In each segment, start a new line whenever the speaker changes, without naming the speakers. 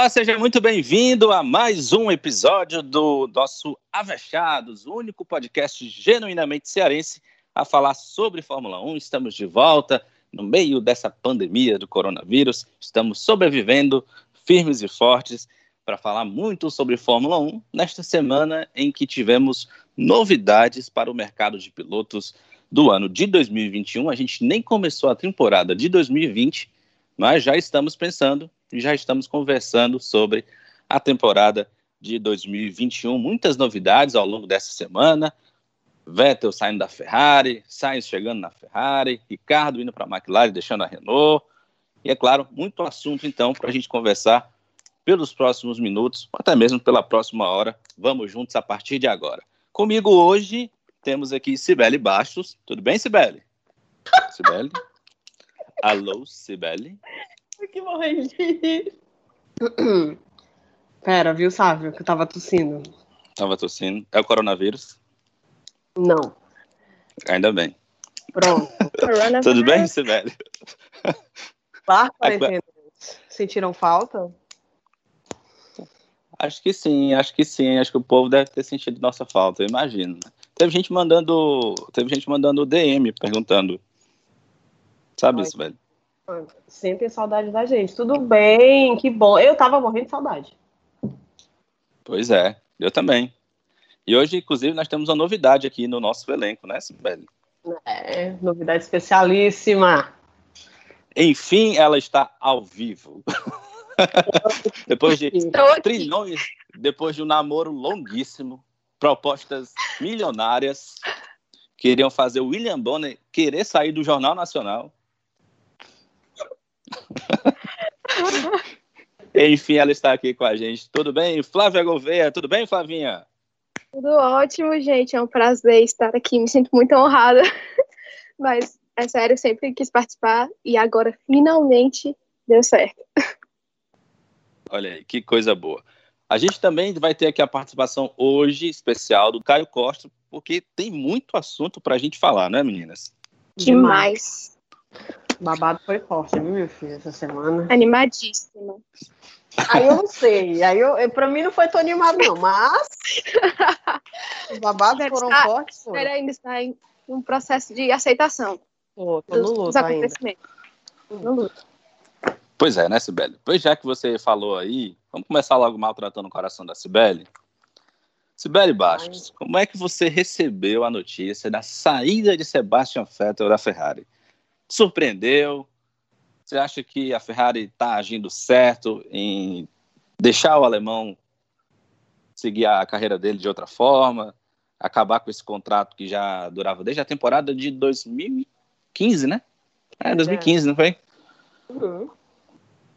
Olá, seja muito bem-vindo a mais um episódio do nosso Avechados, o único podcast genuinamente cearense a falar sobre Fórmula 1. Estamos de volta no meio dessa pandemia do coronavírus, estamos sobrevivendo firmes e fortes para falar muito sobre Fórmula 1 nesta semana em que tivemos novidades para o mercado de pilotos do ano de 2021. A gente nem começou a temporada de 2020, mas já estamos pensando já estamos conversando sobre a temporada de 2021. Muitas novidades ao longo dessa semana. Vettel saindo da Ferrari, Sainz chegando na Ferrari, Ricardo indo para a McLaren, deixando a Renault. E é claro, muito assunto então para a gente conversar pelos próximos minutos, até mesmo pela próxima hora. Vamos juntos a partir de agora. Comigo hoje temos aqui Cibele Bastos. Tudo bem, Cibele? Cibele? Alô, Cibele?
Que morrendo de Pera, viu, Sávio, que eu tava tossindo.
Tava tossindo. É o coronavírus?
Não.
Ainda bem.
Pronto.
Tudo bem, Sibeli?
Bar quarentena. Sentiram falta?
Acho que sim, acho que sim. Acho que o povo deve ter sentido nossa falta, eu imagino. Teve gente mandando. Teve gente mandando DM perguntando. Sabe Ai. isso, velho?
Sentem saudade da gente. Tudo bem, que bom. Eu tava morrendo de saudade.
Pois é, eu também. E hoje, inclusive, nós temos uma novidade aqui no nosso elenco, né, Sibeli?
É, novidade especialíssima.
Enfim, ela está ao vivo. depois de trilhões, depois de um namoro longuíssimo, propostas milionárias, queriam fazer o William Bonner querer sair do Jornal Nacional. Enfim, ela está aqui com a gente. Tudo bem? Flávia Gouveia, tudo bem, Flavinha?
Tudo ótimo, gente. É um prazer estar aqui. Me sinto muito honrada. Mas, é sério, sempre quis participar e agora finalmente deu certo.
Olha aí, que coisa boa. A gente também vai ter aqui a participação hoje especial do Caio Costa, porque tem muito assunto para a gente falar, né, meninas?
Demais.
O babado foi forte, viu, meu filho, essa semana?
Animadíssima.
Aí eu não sei. Aí eu, eu, pra mim não foi tão animado, não, mas os babados Deve foram estar, fortes.
Ele ainda está em um processo de aceitação.
Pô, tô no luto dos acontecimentos. Ainda. No luto.
Pois é, né, Sibeli? Pois já que você falou aí, vamos começar logo maltratando o coração da Sibeli. Sibeli Bastos, Ai. como é que você recebeu a notícia da saída de Sebastian Vettel da Ferrari? Surpreendeu? Você acha que a Ferrari está agindo certo em deixar o alemão seguir a carreira dele de outra forma, acabar com esse contrato que já durava desde a temporada de 2015, né? É, 2015, é. não foi? Uhum.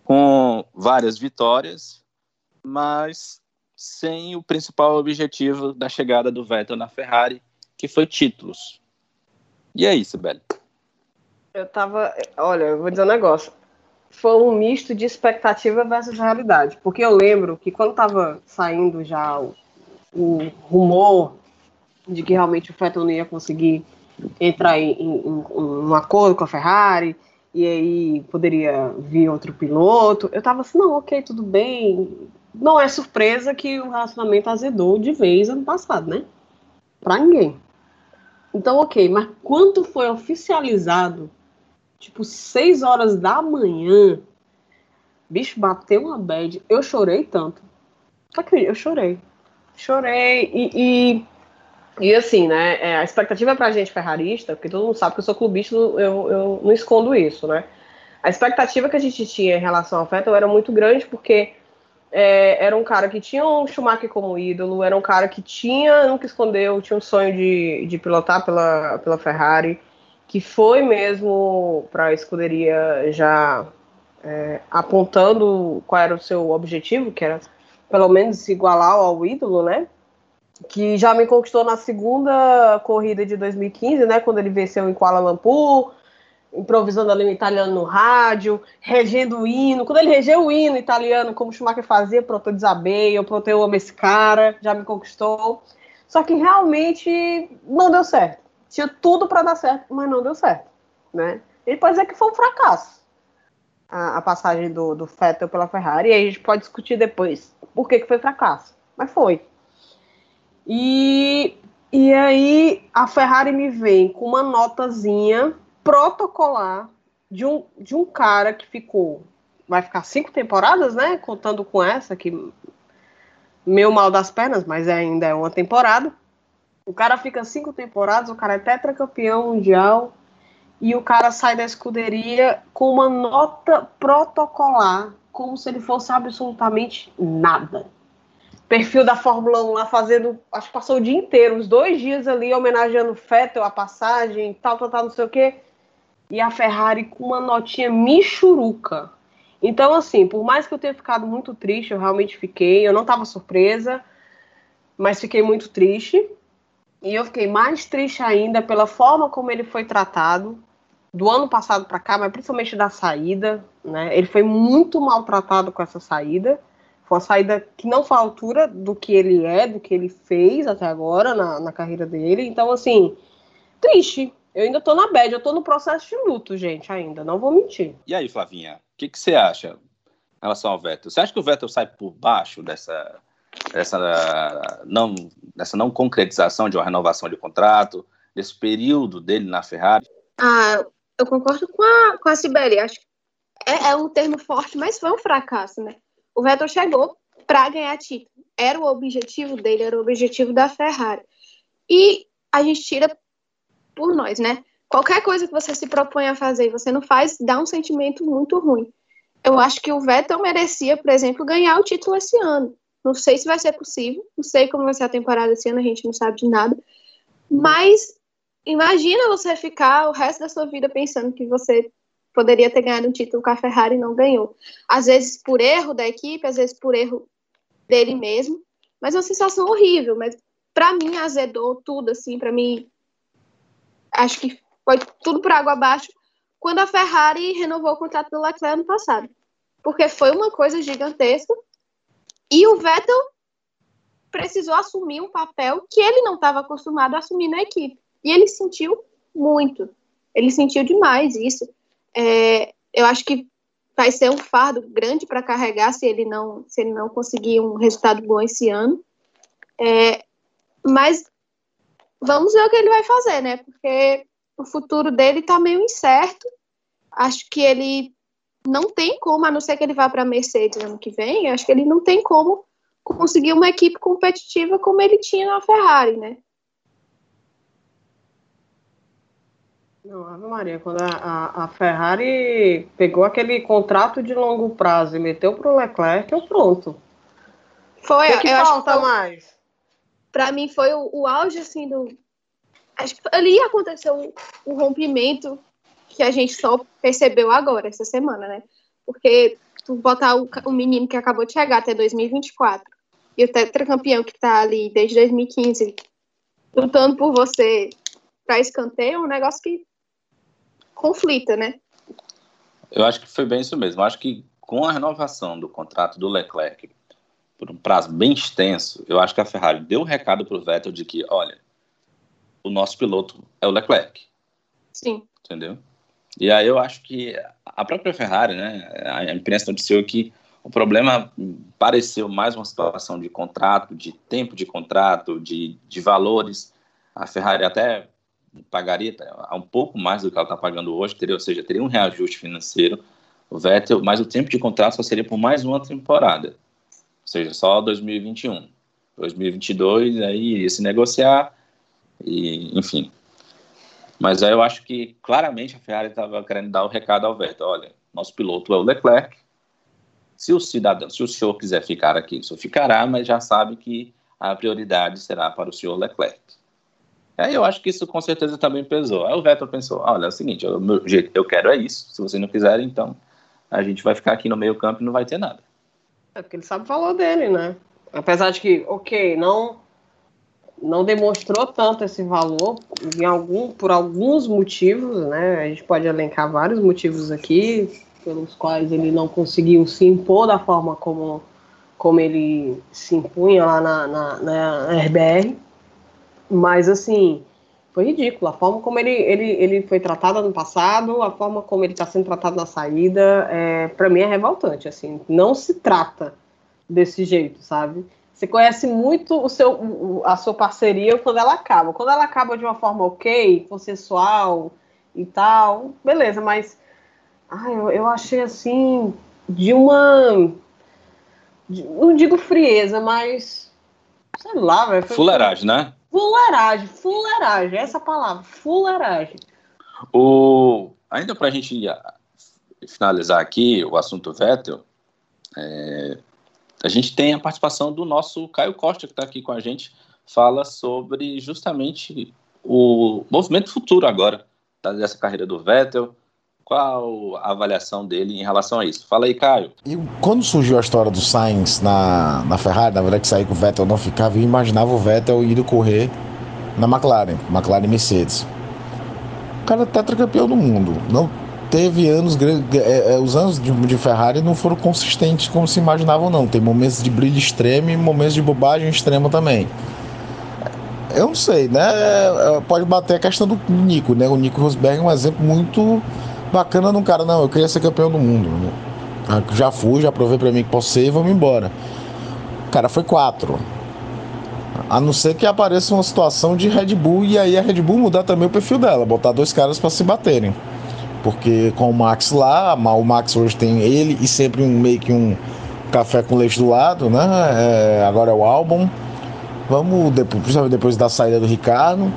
Com várias vitórias, mas sem o principal objetivo da chegada do Vettel na Ferrari, que foi títulos. E é isso, Beli.
Eu tava. Olha, eu vou dizer um negócio. Foi um misto de expectativa versus realidade. Porque eu lembro que quando tava saindo já o, o rumor de que realmente o Vettel não ia conseguir entrar em, em, em, um acordo com a Ferrari, e aí poderia vir outro piloto. Eu tava assim, não, ok, tudo bem. Não é surpresa que o relacionamento azedou de vez ano passado, né? Pra ninguém. Então, ok, mas quando foi oficializado tipo, 6 horas da manhã, bicho, bateu uma bad. Eu chorei tanto. Eu chorei. Chorei. E, e, e assim, né? É, a expectativa pra gente ferrarista, porque todo mundo sabe que eu sou clubista, eu, eu não escondo isso, né? A expectativa que a gente tinha em relação ao Vettel era muito grande, porque é, era um cara que tinha um Schumacher como ídolo, era um cara que tinha, nunca escondeu, tinha um sonho de, de pilotar pela, pela Ferrari que foi mesmo para a escuderia já é, apontando qual era o seu objetivo, que era pelo menos igualar ao ídolo, né? Que já me conquistou na segunda corrida de 2015, né? Quando ele venceu em Kuala Lumpur, improvisando ali o italiano no rádio, regendo o hino. Quando ele regeu o hino italiano, como Schumacher fazia, pronto, eu desabei, eu pronto, eu amo esse cara, já me conquistou. Só que realmente não deu certo. Tinha tudo para dar certo, mas não deu certo, né? Ele pode dizer que foi um fracasso. a, a passagem do, do Vettel pela Ferrari, e aí a gente pode discutir depois por que, que foi fracasso. Mas foi. E, e aí a Ferrari me vem com uma notazinha protocolar de um, de um cara que ficou. Vai ficar cinco temporadas, né? Contando com essa, que meio mal das pernas, mas ainda é uma temporada. O cara fica cinco temporadas, o cara é tetracampeão mundial e o cara sai da escuderia com uma nota protocolar, como se ele fosse absolutamente nada. Perfil da Fórmula 1 lá fazendo, acho que passou o dia inteiro, uns dois dias ali homenageando o Vettel, a passagem, tal, tal, tal, não sei o quê. E a Ferrari com uma notinha michuruca. Então, assim, por mais que eu tenha ficado muito triste, eu realmente fiquei, eu não estava surpresa, mas fiquei muito triste. E eu fiquei mais triste ainda pela forma como ele foi tratado do ano passado para cá, mas principalmente da saída, né? Ele foi muito maltratado com essa saída. Foi uma saída que não foi à altura do que ele é, do que ele fez até agora na, na carreira dele. Então, assim, triste. Eu ainda tô na bad, eu tô no processo de luto, gente, ainda, não vou mentir.
E aí, Flavinha, o que, que você acha em relação ao Vettel? Você acha que o Vettel sai por baixo dessa, dessa, não, dessa não concretização de uma renovação de contrato, desse período dele na Ferrari?
Ah, eu concordo com a, com a Sibeli. Acho que é, é um termo forte, mas foi um fracasso, né? O Vettel chegou para ganhar título. Era o objetivo dele, era o objetivo da Ferrari. E a gente tira por nós, né? Qualquer coisa que você se propõe a fazer e você não faz, dá um sentimento muito ruim. Eu acho que o Vettel merecia, por exemplo, ganhar o título esse ano. Não sei se vai ser possível, não sei como vai ser a temporada esse ano, a gente não sabe de nada. Mas imagina você ficar o resto da sua vida pensando que você poderia ter ganhado um título com a Ferrari e não ganhou. Às vezes por erro da equipe, às vezes por erro dele mesmo, mas é uma sensação horrível, mas para mim azedou tudo assim, para mim acho que foi tudo por água abaixo quando a Ferrari renovou o contrato do Leclerc ano passado. Porque foi uma coisa gigantesca e o Vettel precisou assumir um papel que ele não estava acostumado a assumir na equipe. E ele sentiu muito. Ele sentiu demais isso. É, eu acho que vai ser um fardo grande para carregar se ele não se ele não conseguir um resultado bom esse ano. É, mas vamos ver o que ele vai fazer, né? Porque o futuro dele está meio incerto. Acho que ele não tem como, a não ser que ele vá para a Mercedes ano que vem, acho que ele não tem como conseguir uma equipe competitiva como ele tinha na Ferrari, né?
Não, Ave Maria, quando a, a, a, Ferrari pegou aquele contrato de longo prazo e meteu para o Leclerc, eu pronto.
Foi,
o que, que falta mais?
Para mim foi o, o, auge assim do. Acho que ali aconteceu o, o rompimento que a gente só percebeu agora, essa semana, né? Porque tu botar o, o menino que acabou de chegar até 2024 e o tetracampeão que tá ali desde 2015 lutando por você para escanteio é um negócio que conflita, né?
Eu acho que foi bem isso mesmo. Eu acho que com a renovação do contrato do Leclerc por um prazo bem extenso, eu acho que a Ferrari deu um recado para o Vettel de que, olha, o nosso piloto é o Leclerc.
Sim.
Entendeu? E aí eu acho que a própria Ferrari, né, a imprensa noticiou que o problema pareceu mais uma situação de contrato, de tempo de contrato, de, de valores. A Ferrari até pagaria um pouco mais do que ela está pagando hoje, teria, ou seja, teria um reajuste financeiro. O Vettel, mas o tempo de contrato só seria por mais uma temporada, ou seja, só 2021. 2022 aí iria se negociar e, enfim. Mas aí eu acho que claramente a Ferrari estava querendo dar o recado ao Vettel, olha, nosso piloto é o Leclerc. Se o cidadão, se o senhor quiser ficar aqui, o senhor ficará, mas já sabe que a prioridade será para o senhor Leclerc. Aí eu acho que isso com certeza também pesou. Aí o Vettel pensou: olha, é o seguinte, eu, meu jeito, eu quero é isso. Se vocês não quiserem, então a gente vai ficar aqui no meio campo e não vai ter nada.
É porque ele sabe o valor dele, né? Apesar de que, ok, não não demonstrou tanto esse valor em algum, por alguns motivos, né? A gente pode elencar vários motivos aqui pelos quais ele não conseguiu se impor da forma como, como ele se impunha lá na, na, na RBR. Mas, assim, foi ridículo. A forma como ele, ele, ele foi tratado no passado, a forma como ele está sendo tratado na saída, é, para mim é revoltante. Assim, não se trata desse jeito, sabe? Você conhece muito o seu, a sua parceria quando ela acaba. Quando ela acaba de uma forma ok, consensual e tal, beleza, mas ai, eu, eu achei assim de uma. De, não digo frieza, mas. Sei lá, velho.
Fuleiragem, né?
Fuleiragem, fuleiragem, essa palavra, fuleiragem.
O, ainda para a gente finalizar aqui o assunto Vettel, é, a gente tem a participação do nosso Caio Costa, que está aqui com a gente, fala sobre justamente o movimento futuro agora dessa carreira do Vettel, qual a avaliação dele em relação a isso? Fala aí, Caio.
E quando surgiu a história do Sainz na, na Ferrari, na verdade que sair com o Vettel não ficava, eu imaginava o Vettel indo correr na McLaren, McLaren Mercedes. O cara é tetracampeão do mundo. Não teve anos é, é, os anos de, de, Ferrari não foram consistentes como se imaginavam não. Tem momentos de brilho extremo e momentos de bobagem extrema também. Eu não sei, né? É, pode bater a questão do Nico, né? O Nico Rosberg é um exemplo muito bacana no cara, não, eu queria ser campeão do mundo. Ah, já fui, já provei para mim que posso ser vamos embora. O cara foi quatro. A não ser que apareça uma situação de Red Bull e aí a Red Bull mudar também o perfil dela, botar dois caras para se baterem. Porque com o Max lá, o Max hoje tem ele e sempre um meio que um café com leite do lado, né? É, agora é o álbum. Vamos, depois, principalmente depois da saída do Ricardo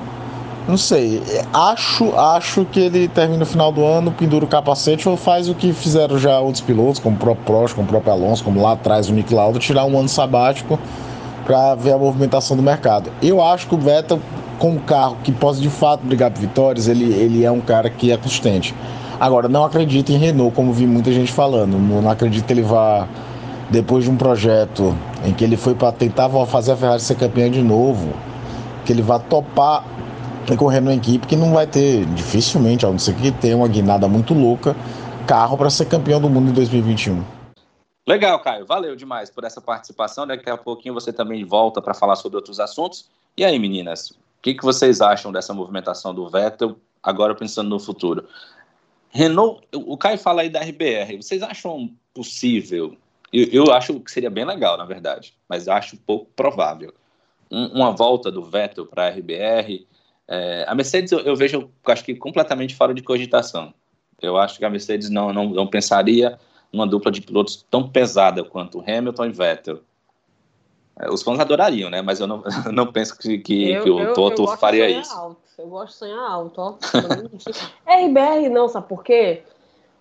não sei. Acho, acho que ele termina no final do ano, pendura o capacete ou faz o que fizeram já outros pilotos, como o próprio Prost, como o próprio Alonso, como lá atrás o Nick Lauda, tirar um ano sabático para ver a movimentação do mercado. Eu acho que o Vettel, com um carro que possa de fato brigar por vitórias, ele, ele é um cara que é consistente. Agora, não acredito em Renault, como vi muita gente falando. Não, acredito que ele vá, depois de um projeto em que ele foi para tentar fazer a Ferrari ser campeã de novo, que ele vá topar correr numa equipe que não vai ter, dificilmente, a não ser que tenha uma guinada muito louca, carro para ser campeão do mundo em 2021.
Legal, Caio. Valeu demais por essa participação. Daqui a pouquinho você também volta para falar sobre outros assuntos. E aí, meninas, o que, que vocês acham dessa movimentação do Vettel, agora pensando no futuro? Renault, o Caio fala aí da RBR. Vocês acham possível? Eu, eu acho que seria bem legal, na verdade, mas acho pouco provável. Um, uma volta do Vettel para a RBR, é, a Mercedes eu, eu, vejo, acho que completamente fora de cogitação. Eu acho que a Mercedes não, não, não pensaria numa dupla de pilotos tão pesada quanto Hamilton e Vettel. É, os fãs adorariam, né? Mas eu não, não penso que, que,
eu,
que o Toto faria isso.
Alto. Eu gosto de sonhar alto, ó. RBR não, sabe por quê?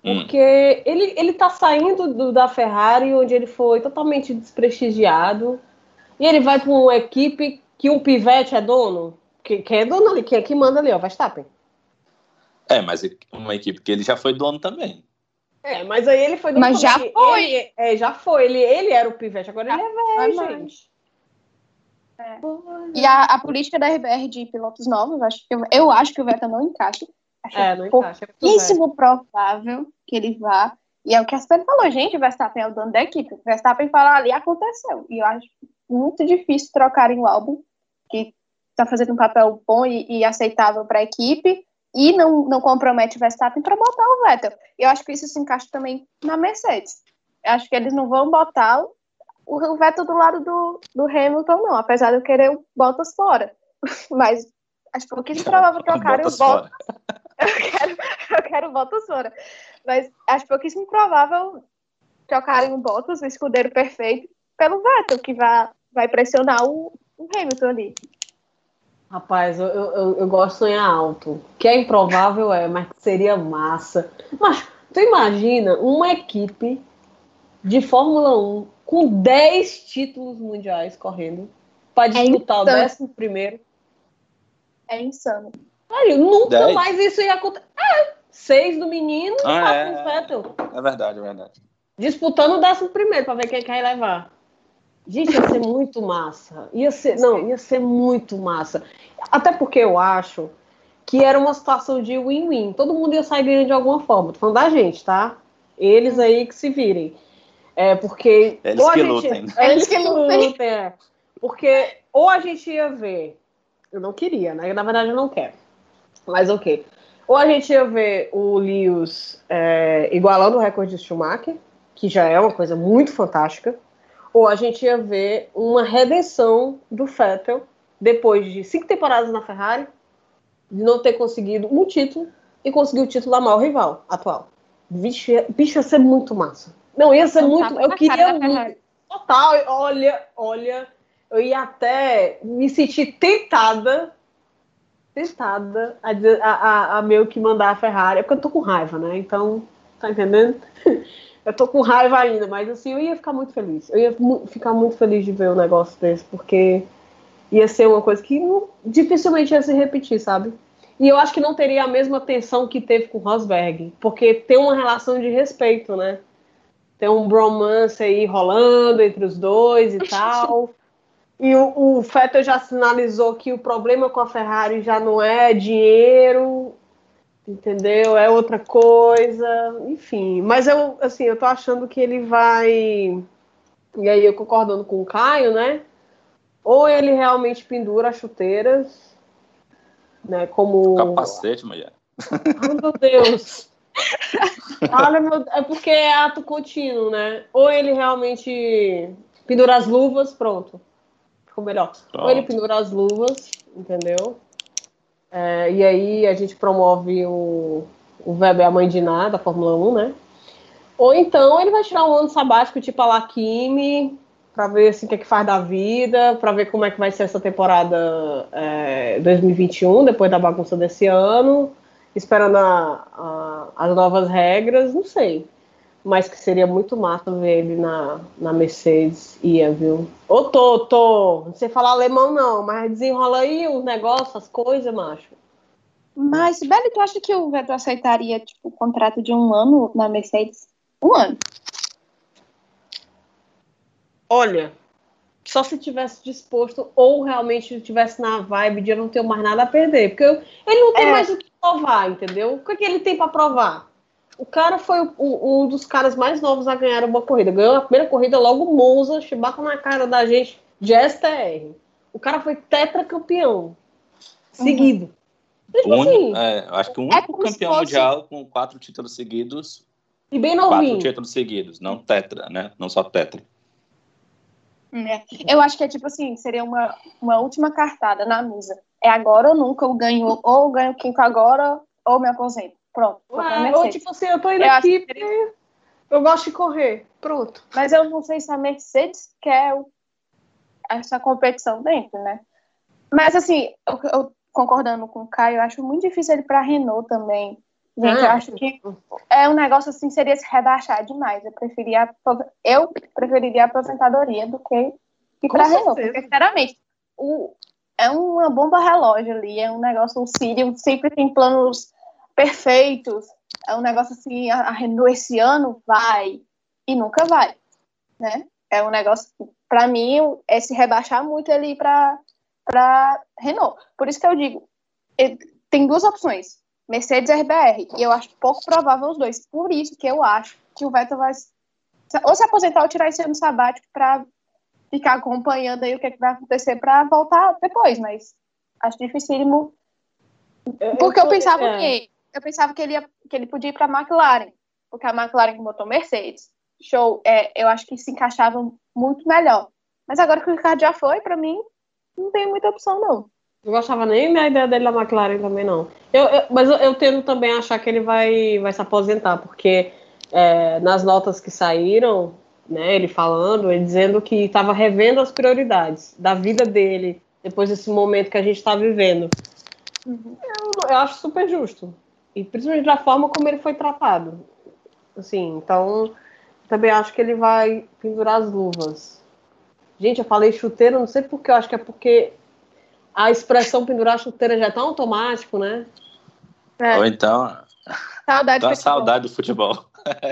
Hum. Porque hum. ele, ele tá saindo do, da Ferrari, onde ele foi totalmente desprestigiado, e ele vai para uma equipe que um pivete é dono. Quem, quem é dono ali? Quem é que manda ali, ó? Verstappen.
É, mas uma equipe que ele já foi dono também.
É, mas aí ele foi dono.
Mas já foi.
Ele, é, já foi. Ele, ele era o pivete, agora ele é velho, gente.
É. E a, a, política da RBR de pilotos novos, acho, eu, eu acho que o Vettel não encaixa. Acho
é, não encaixa. É
pouquíssimo provável que ele vá. E é o que a Aspen falou, gente, o Verstappen é o dono da equipe. O Verstappen fala ali, aconteceu. E eu acho muito difícil trocarem o álbum, que está fazendo um papel bom e, e aceitável para a equipe e não, não compromete o Verstappen para botar o Vettel. E eu acho que isso se encaixa também na Mercedes. Eu acho que eles não vão botar o, o Vettel do lado do, do Hamilton, não, apesar de eu querer o Bottas fora. Mas acho que pouquinho provável trocarem o Bottas. Eu quero, eu quero o Bottas fora. Mas acho pouquíssimo provável trocarem o Bottas, o escudeiro perfeito, pelo Vettel, que vai, vai pressionar o, o Hamilton ali.
Rapaz, eu, eu, eu, gosto de sonhar alto. Que é improvável, é, mas seria massa. Mas tu imagina uma equipe de Fórmula 1 com 10 títulos mundiais correndo para é disputar é o décimo primeiro.
É insano.
Aí, nunca Dez. mais isso ia acontecer. É, seis do menino e ah,
quatro é, do É verdade, é verdade.
Disputando o décimo primeiro para ver quem quer levar. Gente, ia ser muito massa. Ia ser, não, ia ser muito massa. Até porque eu acho que era uma situação de win-win. Todo mundo ia sair ganhando de alguma forma. Tô falando da gente, tá? Eles aí que se virem. É porque.
Eles que gente, lutem.
É, eles que lutem. É. Porque ou a gente ia ver. Eu não queria, né? Na verdade, eu não quero. Mas ok. Ou a gente ia ver o Lewis é, igualando o recorde de Schumacher, que já é uma coisa muito fantástica, ou a gente ia ver uma redenção do Vettel depois de cinco temporadas na Ferrari, de não ter conseguido um título e conseguir o título da maior rival atual. Bicho, bicho ia ser muito massa. Não, ia ser muito. Eu queria muito. Total, olha, olha, eu ia até me sentir tentada, tentada a, a, a, meio que mandar a Ferrari, é porque eu tô com raiva, né? Então, tá entendendo? Eu tô com raiva ainda, mas assim, eu ia ficar muito feliz. Eu ia ficar muito feliz de ver um negócio desse, porque ia ser uma coisa que não, dificilmente ia se repetir, sabe? E eu acho que não teria a mesma tensão que teve com Rosberg, porque tem uma relação de respeito, né? Tem um bromance aí rolando entre os dois e tal. E o, o Vettel já sinalizou que o problema com a Ferrari já não é dinheiro, entendeu? É outra coisa, enfim. Mas eu, assim, eu tô achando que ele vai. E aí, eu concordando com o Caio, né? Ou ele realmente pendura as chuteiras, né? Como.
Capacete, mulher.
Ai, meu Deus! Olha, meu... é porque é ato contínuo, né? Ou ele realmente pendura as luvas, pronto. Ficou melhor. Pronto. Ou ele pendura as luvas, entendeu? É, e aí a gente promove o, o Weber a mãe de nada, da Fórmula 1, né? Ou então ele vai tirar um ano sabático tipo a Lakimi, para ver assim, o que, é que faz da vida, para ver como é que vai ser essa temporada é, 2021, depois da bagunça desse ano, esperando a, a, as novas regras, não sei. Mas que seria muito massa ver ele na, na Mercedes, ia, viu? Ô, tô, tô, não sei falar alemão não, mas desenrola aí os negócios, as coisas, macho.
Mas, Beli, tu acha que o Vettel aceitaria, tipo, o contrato de um ano na Mercedes? Um ano.
Olha, só se tivesse disposto ou realmente tivesse na vibe de eu não ter mais nada a perder. Porque eu, ele não tem é. mais o que provar, entendeu? O que, é que ele tem para provar? O cara foi o, um dos caras mais novos a ganhar uma corrida. Ganhou a primeira corrida logo Monza, chibata na cara da gente de STR. O cara foi tetracampeão. Seguido.
Uhum. Assim, é, acho que o único é campeão fosse... mundial com quatro títulos seguidos.
E bem novinho.
Quatro títulos seguidos, não tetra, né? Não só tetra.
É. Eu acho que é tipo assim, seria uma, uma última cartada na mesa. É agora ou nunca, eu ganho, ou eu ganho quinto agora, ou me aposento. Pronto.
Ah, ou tipo assim, eu tô indo eu aqui porque eu gosto de correr. Pronto.
Mas eu não sei se a Mercedes quer essa competição dentro, né? Mas assim, eu, eu concordando com o Caio, eu acho muito difícil ele para Renault também. Gente, eu acho que é um negócio assim, seria se rebaixar demais. Eu preferia, eu preferiria a aposentadoria do que ir para Renault. Porque, sinceramente, o, é uma bomba relógio ali, é um negócio, o Sírio sempre tem planos perfeitos. É um negócio assim, a, a Renault esse ano vai e nunca vai, né? É um negócio, para mim, é se rebaixar muito ali para para Renault. Por isso que eu digo, tem duas opções Mercedes e RBR. E eu acho pouco provável os dois. Por isso que eu acho que o Vettel vai ou se aposentar ou tirar esse ano sabático para ficar acompanhando aí o que, é que vai acontecer para voltar depois, mas acho dificílimo. Porque eu, eu pensava é. que eu pensava que ele, ia, que ele podia ir para a McLaren, porque a McLaren botou Mercedes. Show, é, eu acho que se encaixava muito melhor. Mas agora que o Ricardo já foi, para mim, não tem muita opção, não.
Não gostava nem da ideia dele da McLaren também, não. Eu, eu mas eu, eu, tendo também a achar que ele vai, vai se aposentar, porque é, nas notas que saíram, né, ele falando, ele dizendo que estava revendo as prioridades da vida dele, depois desse momento que a gente está vivendo. Uhum. Eu, eu acho super justo. E principalmente da forma como ele foi tratado. Assim, então, também acho que ele vai pendurar as luvas. Gente, eu falei chuteiro, não sei porquê, eu acho que é porque a expressão pendurar a chuteira já tá automático, né?
É. Ou então.
Saudade
tá saudade do futebol.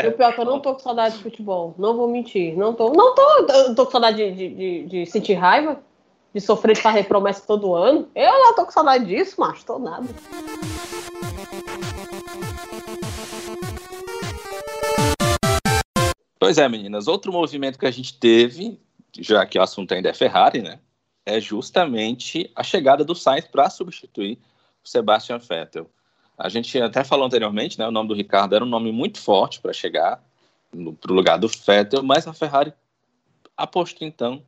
E o pior é que eu não tô com saudade de futebol. Não vou mentir. Não tô. Não tô. Eu tô com saudade de, de, de, sentir raiva. De sofrer de fazer promessa todo ano. Eu lá tô com saudade disso, macho. Tô nada.
Pois é, meninas. Outro movimento que a gente teve, já que o assunto ainda é Ferrari, né? É justamente a chegada do Sainz para substituir Sebastian Vettel. A gente até falou anteriormente, né, o nome do Ricardo era um nome muito forte para chegar para o lugar do Vettel, mas a Ferrari apostou então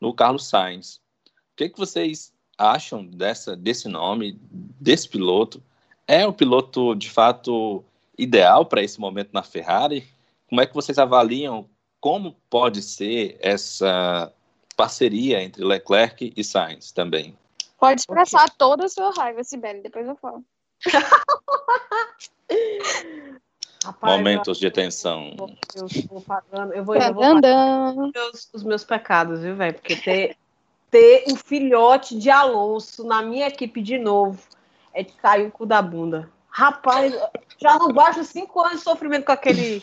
no Carlos Sainz. O que, que vocês acham dessa, desse nome, desse piloto? É o piloto de fato ideal para esse momento na Ferrari? Como é que vocês avaliam como pode ser essa parceria entre Leclerc e Sainz também?
Pode expressar okay. toda a sua raiva, Sibeli, depois eu falo.
Rapaz, Momentos de tensão.
Eu, vou pagando, eu vou, eu vou pagando os, os meus pecados, viu, velho? Porque ter, ter um filhote de Alonso na minha equipe de novo é de cair o cu da bunda. Rapaz, já não basta cinco anos de sofrimento com aquele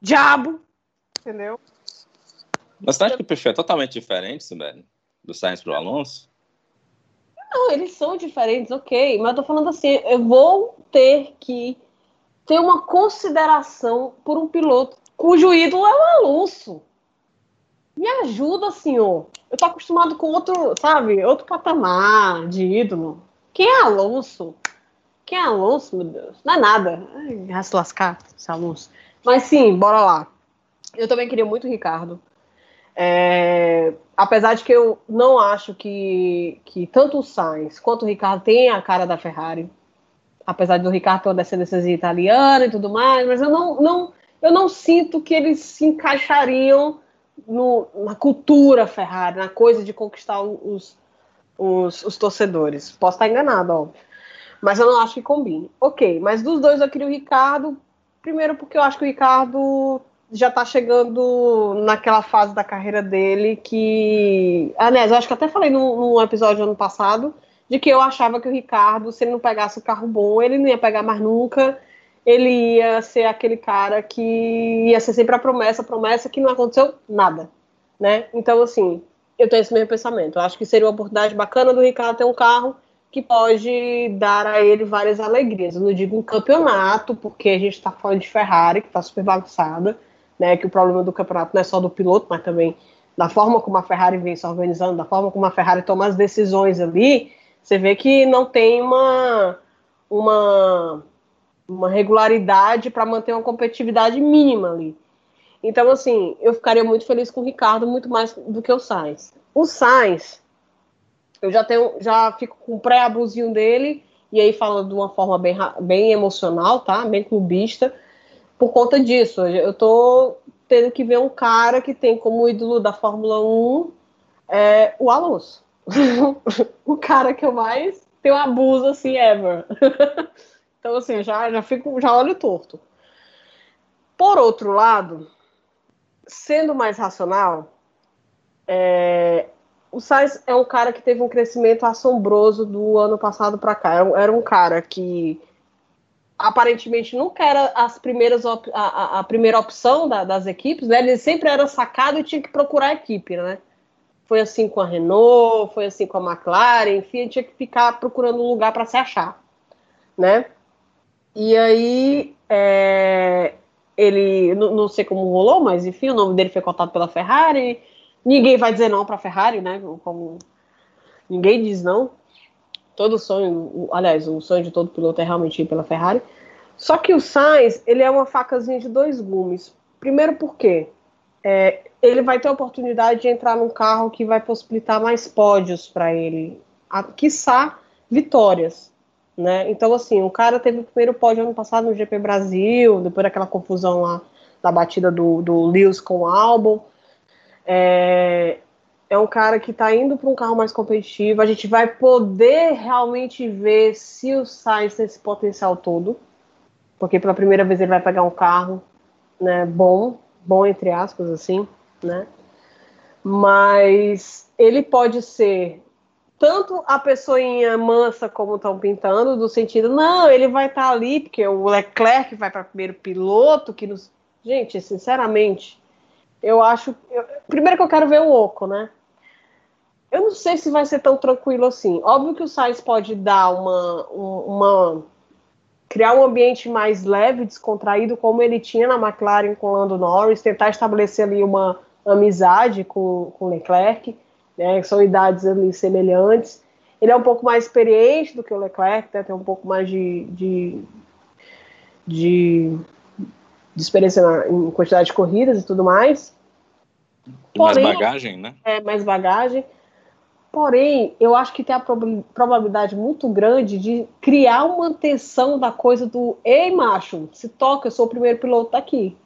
diabo, entendeu?
Mas você acha que o perfil é totalmente diferente, Sibeli? Do Sainz pro Alonso?
Não, eles são diferentes, ok. Mas eu tô falando assim, eu vou ter que ter uma consideração por um piloto cujo ídolo é o Alonso. Me ajuda, senhor. Eu tô acostumado com outro, sabe, outro patamar de ídolo. Quem é Alonso? Quem é Alonso, meu Deus? Não é nada. Ai, se lascar, esse Alonso. Mas sim, bora lá. Eu também queria muito o Ricardo. É, apesar de que eu não acho que, que tanto o Sainz quanto o Ricardo têm a cara da Ferrari, apesar do Ricardo ter uma descendência italiana e tudo mais, mas eu não, não, eu não sinto que eles se encaixariam no, na cultura Ferrari, na coisa de conquistar os, os, os torcedores. Posso estar enganado, óbvio. Mas eu não acho que combine. Ok, mas dos dois eu queria o Ricardo. Primeiro porque eu acho que o Ricardo já tá chegando naquela fase da carreira dele que. Aliás, eu acho que até falei no, no episódio ano passado de que eu achava que o Ricardo, se ele não pegasse o carro bom, ele não ia pegar mais nunca. Ele ia ser aquele cara que ia ser sempre a promessa, a promessa que não aconteceu nada, né? Então, assim, eu tenho esse mesmo pensamento. Eu acho que seria uma oportunidade bacana do Ricardo ter um carro que pode dar a ele várias alegrias. Eu não digo um campeonato, porque a gente está falando de Ferrari, que está super bagunçada, né, que o problema do campeonato não é só do piloto, mas também da forma como a Ferrari vem se organizando, da forma como a Ferrari toma as decisões ali, você vê que não tem uma, uma, uma regularidade para manter uma competitividade mínima ali. Então, assim, eu ficaria muito feliz com o Ricardo, muito mais do que o Sainz. O Sainz, eu já tenho, já fico com o pré-abusinho dele, e aí fala de uma forma bem, bem emocional, tá? Bem clubista, por conta disso. Eu tô tendo que ver um cara que tem como ídolo da Fórmula 1 é, o Alonso. o cara que eu mais tenho abuso assim ever. então assim, já já fico, já olho torto. Por outro lado, sendo mais racional, é, o Sainz é um cara que teve um crescimento assombroso do ano passado para cá. Era um cara que aparentemente nunca era as primeiras a, a, primeira opção da, das equipes, né? Ele sempre era sacado e tinha que procurar a equipe, né? Foi assim com a Renault, foi assim com a McLaren, enfim, tinha que ficar procurando um lugar para se achar, né? E aí é, ele, não, não, sei como rolou, mas enfim, o nome dele foi cotado pela Ferrari. Ninguém vai dizer não para a Ferrari, né? Como ninguém diz não todo sonho, aliás, o sonho de todo piloto é realmente ir pela Ferrari. Só que o Sainz, ele é uma facazinha de dois gumes. Primeiro porque é, ele vai ter a oportunidade de entrar num carro que vai possibilitar mais pódios para ele, a, quiçá vitórias. Né? Então, assim, o cara teve o primeiro pódio ano passado no GP Brasil, depois daquela confusão lá da batida do, do Lewis com o Albon. É, é um cara que está indo para um carro mais competitivo. A gente vai poder realmente ver se o Sainz tem esse potencial todo, porque pela primeira vez ele vai pegar um carro, né, bom, bom entre aspas assim, né? Mas ele pode ser tanto a pessoinha mansa como estão pintando, do sentido, não, ele vai estar tá ali porque o Leclerc vai para primeiro piloto, que nos Gente, sinceramente, eu acho. Eu, primeiro que eu quero ver o Oco, né? Eu não sei se vai ser tão tranquilo assim. Óbvio que o Sainz pode dar uma, uma criar um ambiente mais leve, descontraído, como ele tinha na McLaren com o Lando Norris, tentar estabelecer ali uma amizade com, com Leclerc, né, são idades ali semelhantes. Ele é um pouco mais experiente do que o Leclerc, né? tem um pouco mais de, de, de, de experiência na, em quantidade de corridas e tudo mais.
Porém, mais bagagem, né?
É, mais bagagem. Porém, eu acho que tem a prob probabilidade muito grande de criar uma tensão da coisa do ei, macho, se toca, eu sou o primeiro piloto daqui.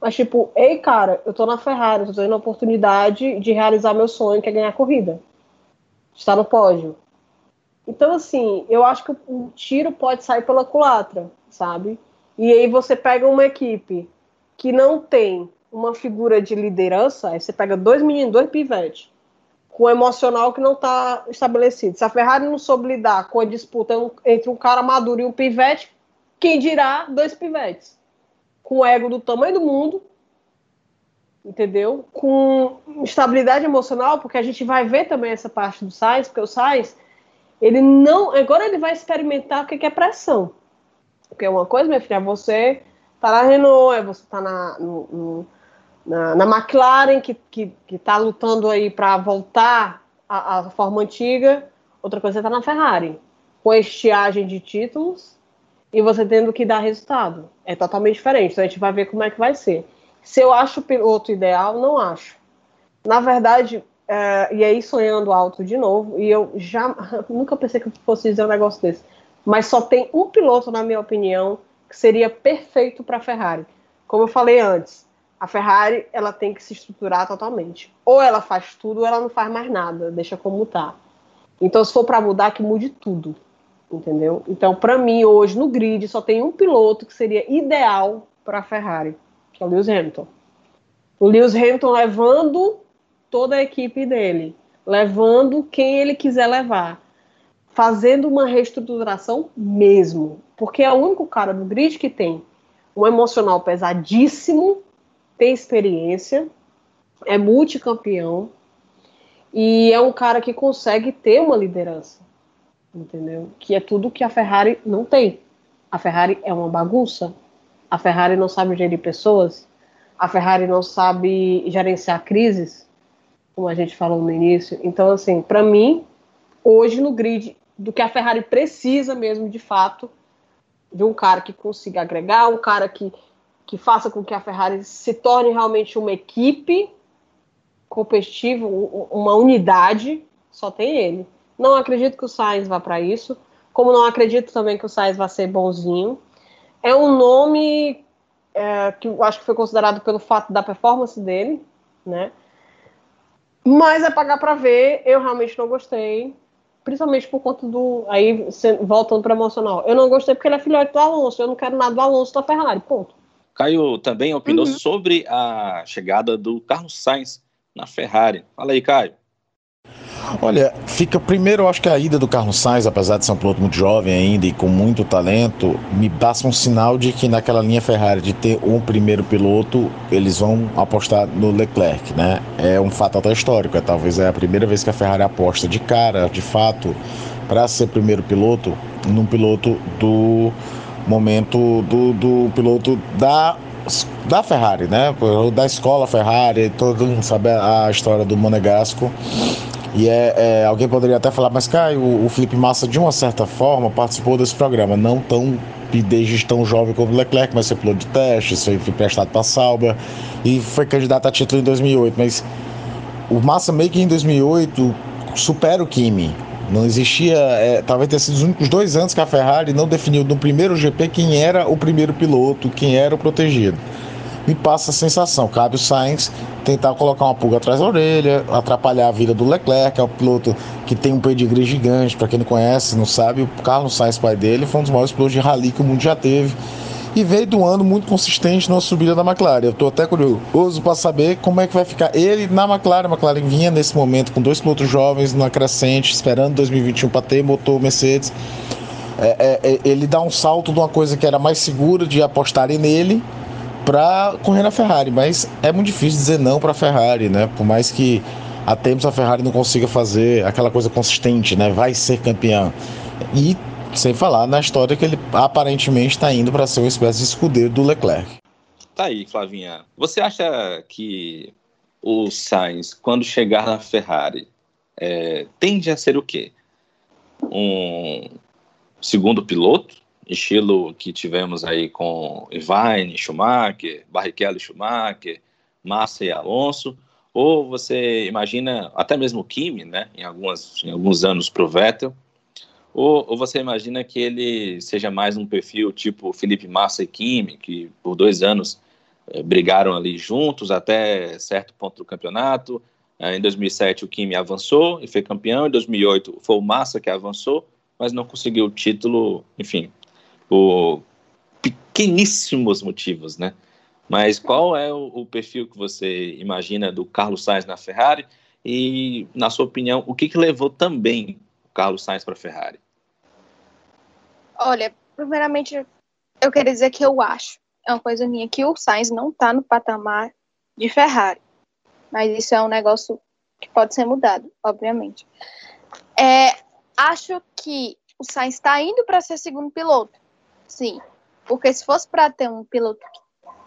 Mas, tipo, ei, cara, eu tô na Ferrari, tô tendo a oportunidade de realizar meu sonho, que é ganhar a corrida. Estar no pódio. Então, assim, eu acho que o tiro pode sair pela culatra, sabe? E aí você pega uma equipe que não tem uma figura de liderança, aí você pega dois meninos, dois pivetes, com o emocional que não está estabelecido. Se a Ferrari não soube lidar com a disputa entre um cara maduro e um pivete, quem dirá dois pivetes? Com o ego do tamanho do mundo, entendeu? Com estabilidade emocional, porque a gente vai ver também essa parte do Sainz, porque o Sainz, ele não. Agora ele vai experimentar o que é pressão. Porque uma coisa, minha filha, é você tá na Renault, é você tá na, no, no na, na McLaren, que está lutando aí para voltar à, à, forma antiga. Outra coisa, você está na Ferrari, com estiagem de títulos e você tendo que dar resultado. É totalmente diferente. Então a gente vai ver como é que vai ser. Se eu acho o piloto ideal, não acho. Na verdade, é, e aí sonhando alto de novo, e eu já nunca pensei que eu fosse dizer um negócio desse. Mas só tem um piloto, na minha opinião, que seria perfeito para a Ferrari. Como eu falei antes, a Ferrari ela tem que se estruturar totalmente. Ou ela faz tudo, ou ela não faz mais nada, deixa como tá. Então, se for para mudar, que mude tudo, entendeu? Então, para mim hoje no grid só tem um piloto que seria ideal para a Ferrari, que é o Lewis Hamilton. O Lewis Hamilton levando toda a equipe dele, levando quem ele quiser levar, fazendo uma reestruturação mesmo, porque é o único cara do grid que tem um emocional pesadíssimo tem experiência, é multicampeão e é um cara que consegue ter uma liderança, entendeu? Que é tudo que a Ferrari não tem. A Ferrari é uma bagunça. A Ferrari não sabe gerir pessoas. A Ferrari não sabe gerenciar crises, como a gente falou no início. Então, assim, para mim, hoje no grid, do que a Ferrari precisa mesmo, de fato, de um cara que consiga agregar, um cara que que faça com que a Ferrari se torne realmente uma equipe competitiva, uma unidade, só tem ele. Não acredito que o Sainz vá para isso, como não acredito também que o Sainz vá ser bonzinho. É um nome é, que eu acho que foi considerado pelo fato da performance dele, né? Mas é pagar para ver. Eu realmente não gostei, principalmente por conta do. Aí, voltando para emocional. Eu não gostei porque ele é filhote do Alonso. Eu não quero nada do Alonso da Ferrari. Ponto.
Caio também opinou uhum. sobre a chegada do Carlos Sainz na Ferrari. Fala aí, Caio.
Olha, fica primeiro, eu acho que a ida do Carlos Sainz, apesar de ser um piloto muito jovem ainda e com muito talento, me passa um sinal de que naquela linha Ferrari de ter um primeiro piloto, eles vão apostar no Leclerc, né? É um fato até histórico, é talvez é a primeira vez que a Ferrari aposta de cara, de fato, para ser primeiro piloto, num piloto do momento do, do piloto da, da Ferrari, né? Da escola Ferrari, todo mundo sabe a história do Monegasco. E é, é, alguém poderia até falar, mas Caio, o, Felipe Massa, de uma certa forma, participou desse programa, não tão desde tão jovem como o Leclerc, mas foi piloto de testes, foi, foi prestado para Sauber e foi candidato a título em 2008. Mas o Massa meio que em 2008 supera o Kimi. Não existia, é, talvez tenha sido os únicos dois anos que a Ferrari não definiu no primeiro GP quem era o primeiro piloto, quem era o protegido. Me passa a sensação, cabe o Sainz tentar colocar uma pulga atrás da orelha, atrapalhar a vida do Leclerc, que é um piloto que tem um pedigree gigante, para quem não conhece, não sabe, o Carlos Sainz, pai dele, foi um dos maiores pilotos de rally que o mundo já teve e veio do ano muito consistente na subida da McLaren. Eu estou até curioso para saber como é que vai ficar ele na McLaren. A McLaren vinha nesse momento com dois pilotos jovens na crescente, esperando 2021 para ter motor Mercedes. É, é, é, ele dá um salto de uma coisa que era mais segura de apostarem nele para correr na Ferrari, mas é muito difícil dizer não para a Ferrari, né? Por mais que há tempos a Ferrari não consiga fazer aquela coisa consistente, né? Vai ser campeão. E sem falar na história que ele aparentemente está indo para ser uma espécie de escudeiro do Leclerc.
Tá aí, Flavinha. Você acha que o Sainz, quando chegar na Ferrari, é, tende a ser o quê? um segundo piloto, estilo que tivemos aí com Irvine, Schumacher, Barrichello e Schumacher, Massa e Alonso, ou você imagina até mesmo Kimi, né, em, algumas, em alguns anos para o Vettel, ou, ou, você imagina que ele seja mais um perfil tipo Felipe Massa e Kimi, que por dois anos eh, brigaram ali juntos até certo ponto do campeonato. Eh, em 2007 o Kimi avançou e foi campeão, em 2008 foi o Massa que avançou, mas não conseguiu o título, enfim, por pequeníssimos motivos, né? Mas qual é o, o, perfil que você imagina do Carlos Sainz na Ferrari? E, na sua opinião, o que, que levou também Carlos Sainz para a Ferrari?
Olha, primeiramente, eu queria dizer que eu acho, é uma coisa minha, que o Sainz não está no patamar de Ferrari. Mas isso é um negócio que pode ser mudado, obviamente. É, acho que o Sainz está indo para ser segundo piloto. Sim. Porque se fosse para ter um piloto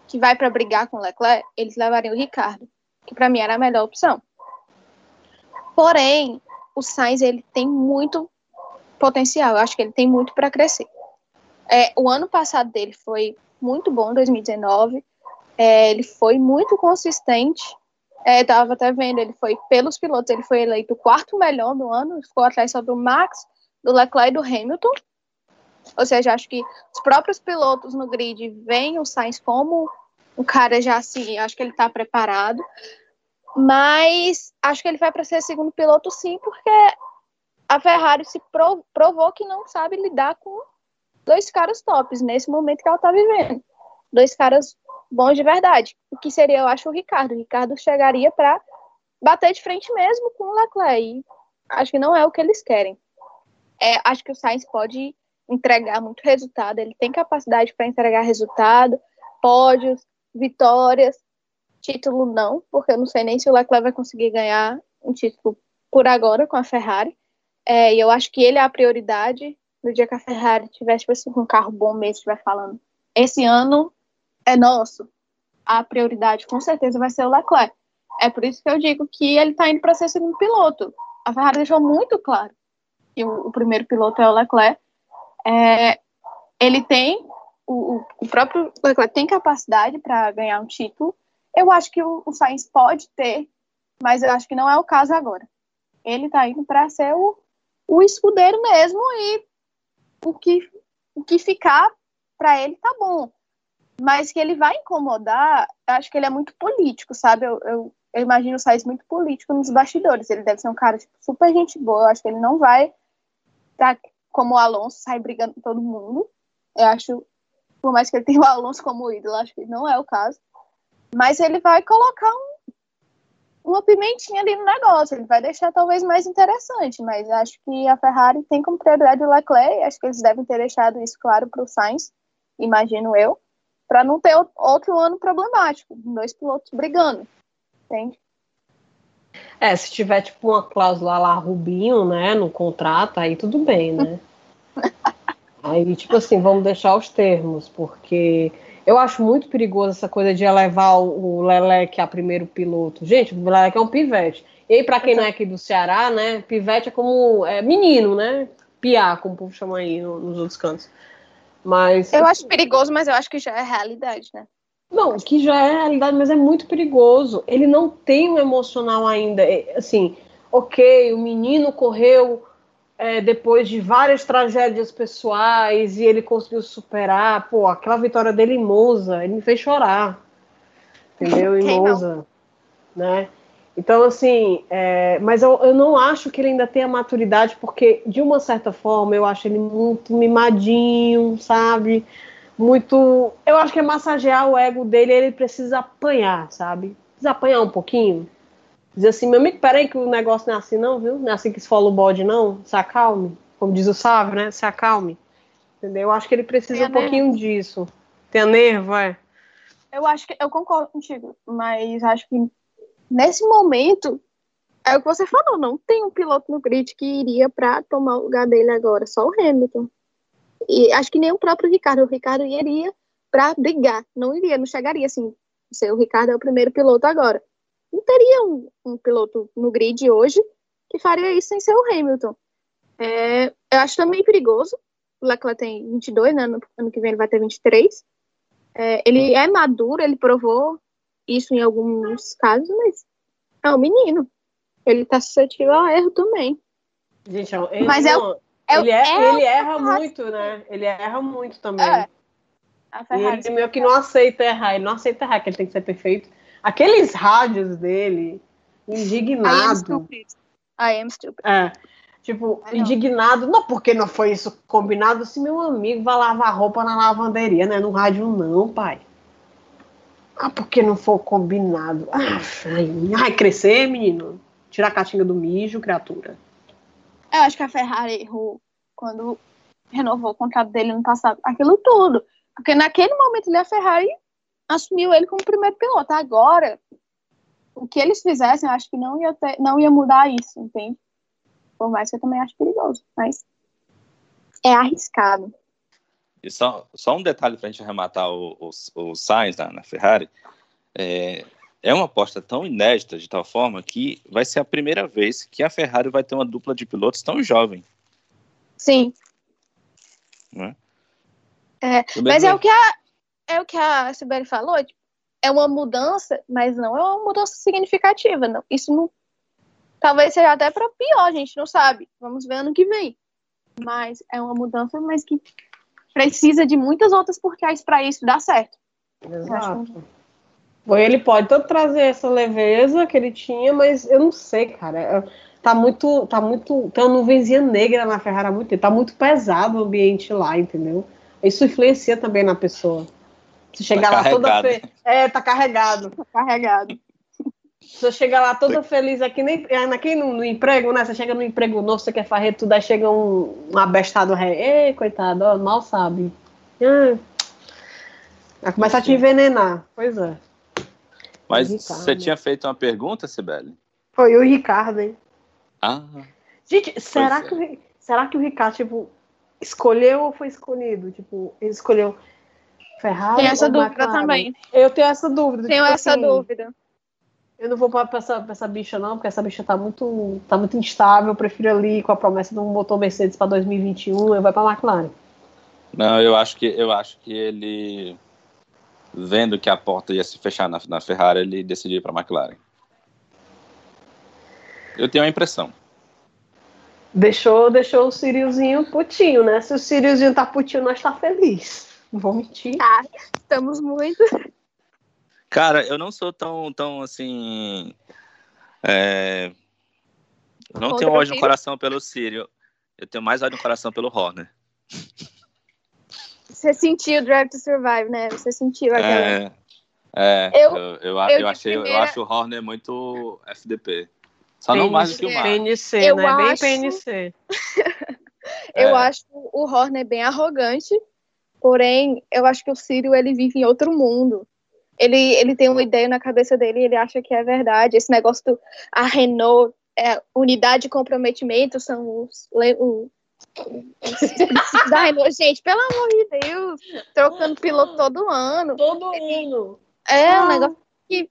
que vai para brigar com o Leclerc, eles levariam o Ricardo, que para mim era a melhor opção. Porém, o Sainz ele tem muito potencial. Eu acho que ele tem muito para crescer. É, o ano passado dele foi muito bom, 2019. É, ele foi muito consistente. Estava é, até vendo, ele foi pelos pilotos, ele foi eleito o quarto melhor do ano, ficou atrás só do Max, do Leclerc e do Hamilton. Ou seja, acho que os próprios pilotos no grid veem o Sainz como um cara já assim, acho que ele está preparado. Mas acho que ele vai para ser segundo piloto sim, porque a Ferrari se provou que não sabe lidar com dois caras tops nesse momento que ela está vivendo. Dois caras bons de verdade. O que seria, eu acho, o Ricardo. O Ricardo chegaria para bater de frente mesmo com o Leclerc. E acho que não é o que eles querem. É, acho que o Sainz pode entregar muito resultado, ele tem capacidade para entregar resultado, pódios, vitórias, título não, porque eu não sei nem se o Leclerc vai conseguir ganhar um título por agora com a Ferrari. É, e eu acho que ele é a prioridade no dia que a Ferrari tiver tipo assim, um carro bom mesmo, estiver falando. Esse ano é nosso. A prioridade com certeza vai ser o Leclerc. É por isso que eu digo que ele está indo para ser segundo piloto. A Ferrari deixou muito claro que o, o primeiro piloto é o Leclerc é, ele tem, o, o próprio Leclerc tem capacidade para ganhar um título. Eu acho que o, Sainz pode ter, mas eu acho que não é o caso agora. Ele está indo para ser o, o escudeiro mesmo e o que, o que ficar para ele tá bom. Mas que ele vai incomodar, acho que ele é muito político, sabe? Eu, eu, eu imagino o Sainz muito político nos bastidores. Ele deve ser um cara tipo, super gente boa. Eu acho que ele não vai tá como o Alonso sai brigando com todo mundo. Eu acho, por mais que ele tenha o Alonso como ídolo, acho que não é o caso. Mas ele vai colocar um, uma pimentinha ali no negócio. Ele vai deixar talvez mais interessante. Mas acho que a Ferrari tem como prioridade o Leclerc. Acho que eles devem ter deixado isso claro para o Sainz, imagino eu, para não ter outro ano problemático, dois pilotos brigando. Entende?
É, se tiver tipo uma cláusula lá Rubinho, né, no contrato, aí tudo bem, né? aí, tipo assim, vamos deixar os termos, porque eu acho muito perigoso essa coisa de elevar o Leleque a primeiro piloto. Gente, o Leleque é um pivete. E aí, pra quem não é aqui do Ceará, né, pivete é como é, menino, né? Piá, como o povo chama aí nos outros cantos. Mas.
Eu acho perigoso, mas eu acho que já é realidade, né?
Não, que já é realidade, mas é muito perigoso. Ele não tem um emocional ainda. É, assim, ok, o menino correu é, depois de várias tragédias pessoais e ele conseguiu superar. Pô, aquela vitória dele em Monza, ele me fez chorar. Entendeu? Em Monza. Né? Então, assim, é, mas eu, eu não acho que ele ainda tenha maturidade, porque, de uma certa forma, eu acho ele muito mimadinho, sabe? muito. Eu acho que é massagear o ego dele, ele precisa apanhar, sabe? Precisa apanhar um pouquinho. Dizer assim, meu amigo, peraí que o negócio não é assim, não, viu? Não é assim que se fala o bode, não. Se acalme. Como diz o sábio, né? Se acalme. Entendeu? Eu acho que ele precisa um pouquinho nervo. disso. Tem nervo, é.
Eu acho que eu concordo contigo, mas acho que nesse momento é o que você falou, não tem um piloto no grid que iria para tomar o lugar dele agora, só o Hamilton. E acho que nem o próprio Ricardo. O Ricardo iria para brigar, não iria, não chegaria assim. O Ricardo é o primeiro piloto agora. Não teria um, um, piloto no grid hoje que faria isso sem ser o Hamilton. É, eu acho também perigoso. O Leclerc tem 22, né? No ano que vem ele vai ter 23. É, ele é maduro, ele provou isso em alguns casos, mas é um menino. Ele tá suscetível a erro também.
Gente, é ele, mas é, não, é, ele, é, é, ele erra muito, né? Ele erra muito também. É. E ele meio que não aceita errar, ele não aceita errar, que ele tem que ser perfeito. Aqueles rádios dele, indignado. I am stupid.
I am stupid.
É. Tipo, indignado, não porque não foi isso combinado, se meu amigo vai lavar roupa na lavanderia, né? No rádio não, pai. Ah, porque não foi combinado. Ah, vai crescer, menino. Tirar a caixinha do mijo, criatura.
Eu acho que a Ferrari errou quando renovou o contrato dele no passado. Aquilo tudo. Porque naquele momento ele, a Ferrari assumiu ele como primeiro piloto. Agora, o que eles fizessem, eu acho que não ia, ter, não ia mudar isso, entende? Por mais que eu também acho perigoso, mas é arriscado.
E só, só um detalhe para a gente arrematar o, o, o Sainz na, na Ferrari. É, é uma aposta tão inédita de tal forma que vai ser a primeira vez que a Ferrari vai ter uma dupla de pilotos tão jovem.
Sim. Né? É, mas é o que a, é o que a Sibeli falou, tipo, é uma mudança, mas não é uma mudança significativa. Não. Isso não. Talvez seja até para pior, a gente não sabe. Vamos ver ano que vem. Mas é uma mudança, mas que precisa de muitas outras porquês para isso dar certo.
Exato. Bom, ele pode tanto trazer essa leveza que ele tinha, mas eu não sei, cara. É, tá muito, tá muito, tem uma nuvenzinha negra na Ferrari há muito tempo. Tá muito pesado o ambiente lá, entendeu? Isso influencia também na pessoa. Você chegar tá lá toda fe... É, tá carregado.
Tá carregado.
Você chega lá toda feliz aqui, nem, aqui no, no, emprego, né? Você chega no emprego novo, você quer fazer tudo, aí chega um, um abestado ré. Ei, coitado, ó, mal sabe. Ah, vai começar a te envenenar. Pois é.
Mas você tinha feito uma pergunta, Sibeli?
Foi o Ricardo, hein?
Ah.
Gente, será, é. que, será que o Ricardo, tipo, escolheu ou foi escolhido? Tipo, ele escolheu Ferrari.
Tem essa dúvida McLaren. também.
Eu tenho essa dúvida.
Tenho tipo essa assim, dúvida.
Eu não vou para essa, pra essa bicha, não, porque essa bicha tá muito, tá muito instável. Eu prefiro ali com a promessa de um motor Mercedes para 2021, eu vou para a McLaren.
Não, eu acho que eu acho que ele vendo que a porta ia se fechar na, na Ferrari, ele decidiu ir para a McLaren. Eu tenho a impressão.
Deixou, deixou o Siriozinho putinho, né? Se o Siriozinho tá putinho, nós tá feliz. Não vou mentir.
Ah, estamos muito.
Cara, eu não sou tão, tão assim. É... Eu não Contra tenho ódio no coração pelo Sírio. Eu tenho mais ódio no coração pelo Horner.
Você sentiu o Drive to Survive, né? Você sentiu aquela.
É, é eu, eu, eu, eu achei, primeira... eu acho o Horner muito FDP. Só PNC, não mais do que o Mar.
PNC, eu né? Acho... Bem PNC.
eu é. acho o Horner bem arrogante, porém, eu acho que o Círio, ele vive em outro mundo. Ele, ele tem uma ideia na cabeça dele e ele acha que é verdade. Esse negócio do a Renault, é, unidade de comprometimento, são os, os da Renault. Gente, pelo amor de Deus, trocando piloto todo ano.
Todo ano.
É ah. um negócio que,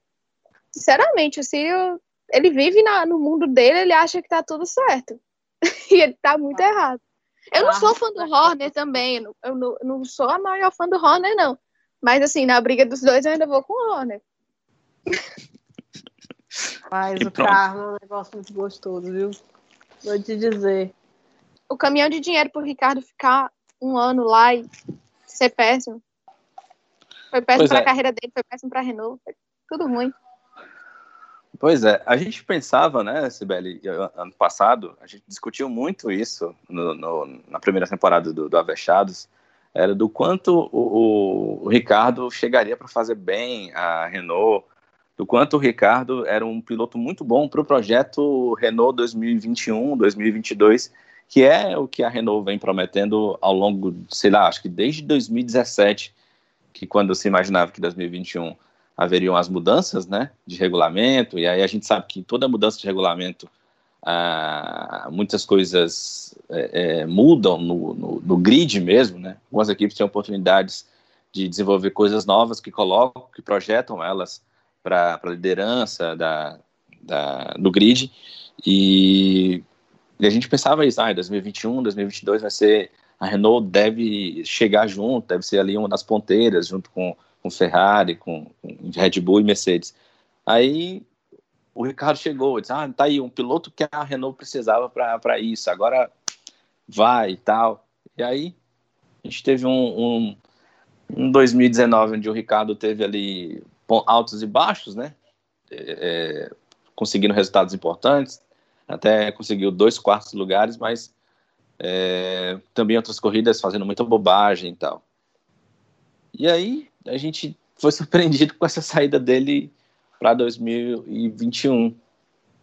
sinceramente, o Círio ele vive na, no mundo dele, ele acha que tá tudo certo. e ele tá muito ah. errado. Eu não sou fã do Horner também, eu não, eu não, não sou a maior fã do Horner, não. Mas assim, na briga dos dois eu ainda vou com o Horner.
Mas o carro é um negócio muito gostoso, viu? Vou te dizer.
O caminhão de dinheiro pro Ricardo ficar um ano lá e ser péssimo. Foi péssimo pois pra é. carreira dele, foi péssimo pra Renault. Foi tudo ruim.
Pois é, a gente pensava, né, Sibeli, ano passado, a gente discutiu muito isso no, no, na primeira temporada do, do Avechados, era do quanto o, o Ricardo chegaria para fazer bem a Renault, do quanto o Ricardo era um piloto muito bom para o projeto Renault 2021, 2022, que é o que a Renault vem prometendo ao longo, sei lá, acho que desde 2017, que quando se imaginava que 2021 haveriam as mudanças né, de regulamento, e aí a gente sabe que toda mudança de regulamento, ah, muitas coisas é, é, mudam no, no, no, grid mesmo, né? Algumas equipes têm oportunidades de desenvolver coisas novas que colocam, que projetam elas para a liderança da, da, do grid, e E a gente pensava isso, ah, 2021, 2022 vai ser a Renault deve chegar junto, deve ser ali uma das ponteiras, junto com, com Ferrari, com, com Red Bull e Mercedes. Aí o Ricardo chegou, disse, ah, tá aí, um piloto que a Renault precisava para isso, agora vai e tal. E aí a gente teve um, um, um 2019 onde o Ricardo teve ali altos e baixos, né? É, é, conseguindo resultados importantes, até conseguiu dois quartos lugares, mas é, também outras corridas fazendo muita bobagem e tal. E aí a gente foi surpreendido com essa saída dele para 2021,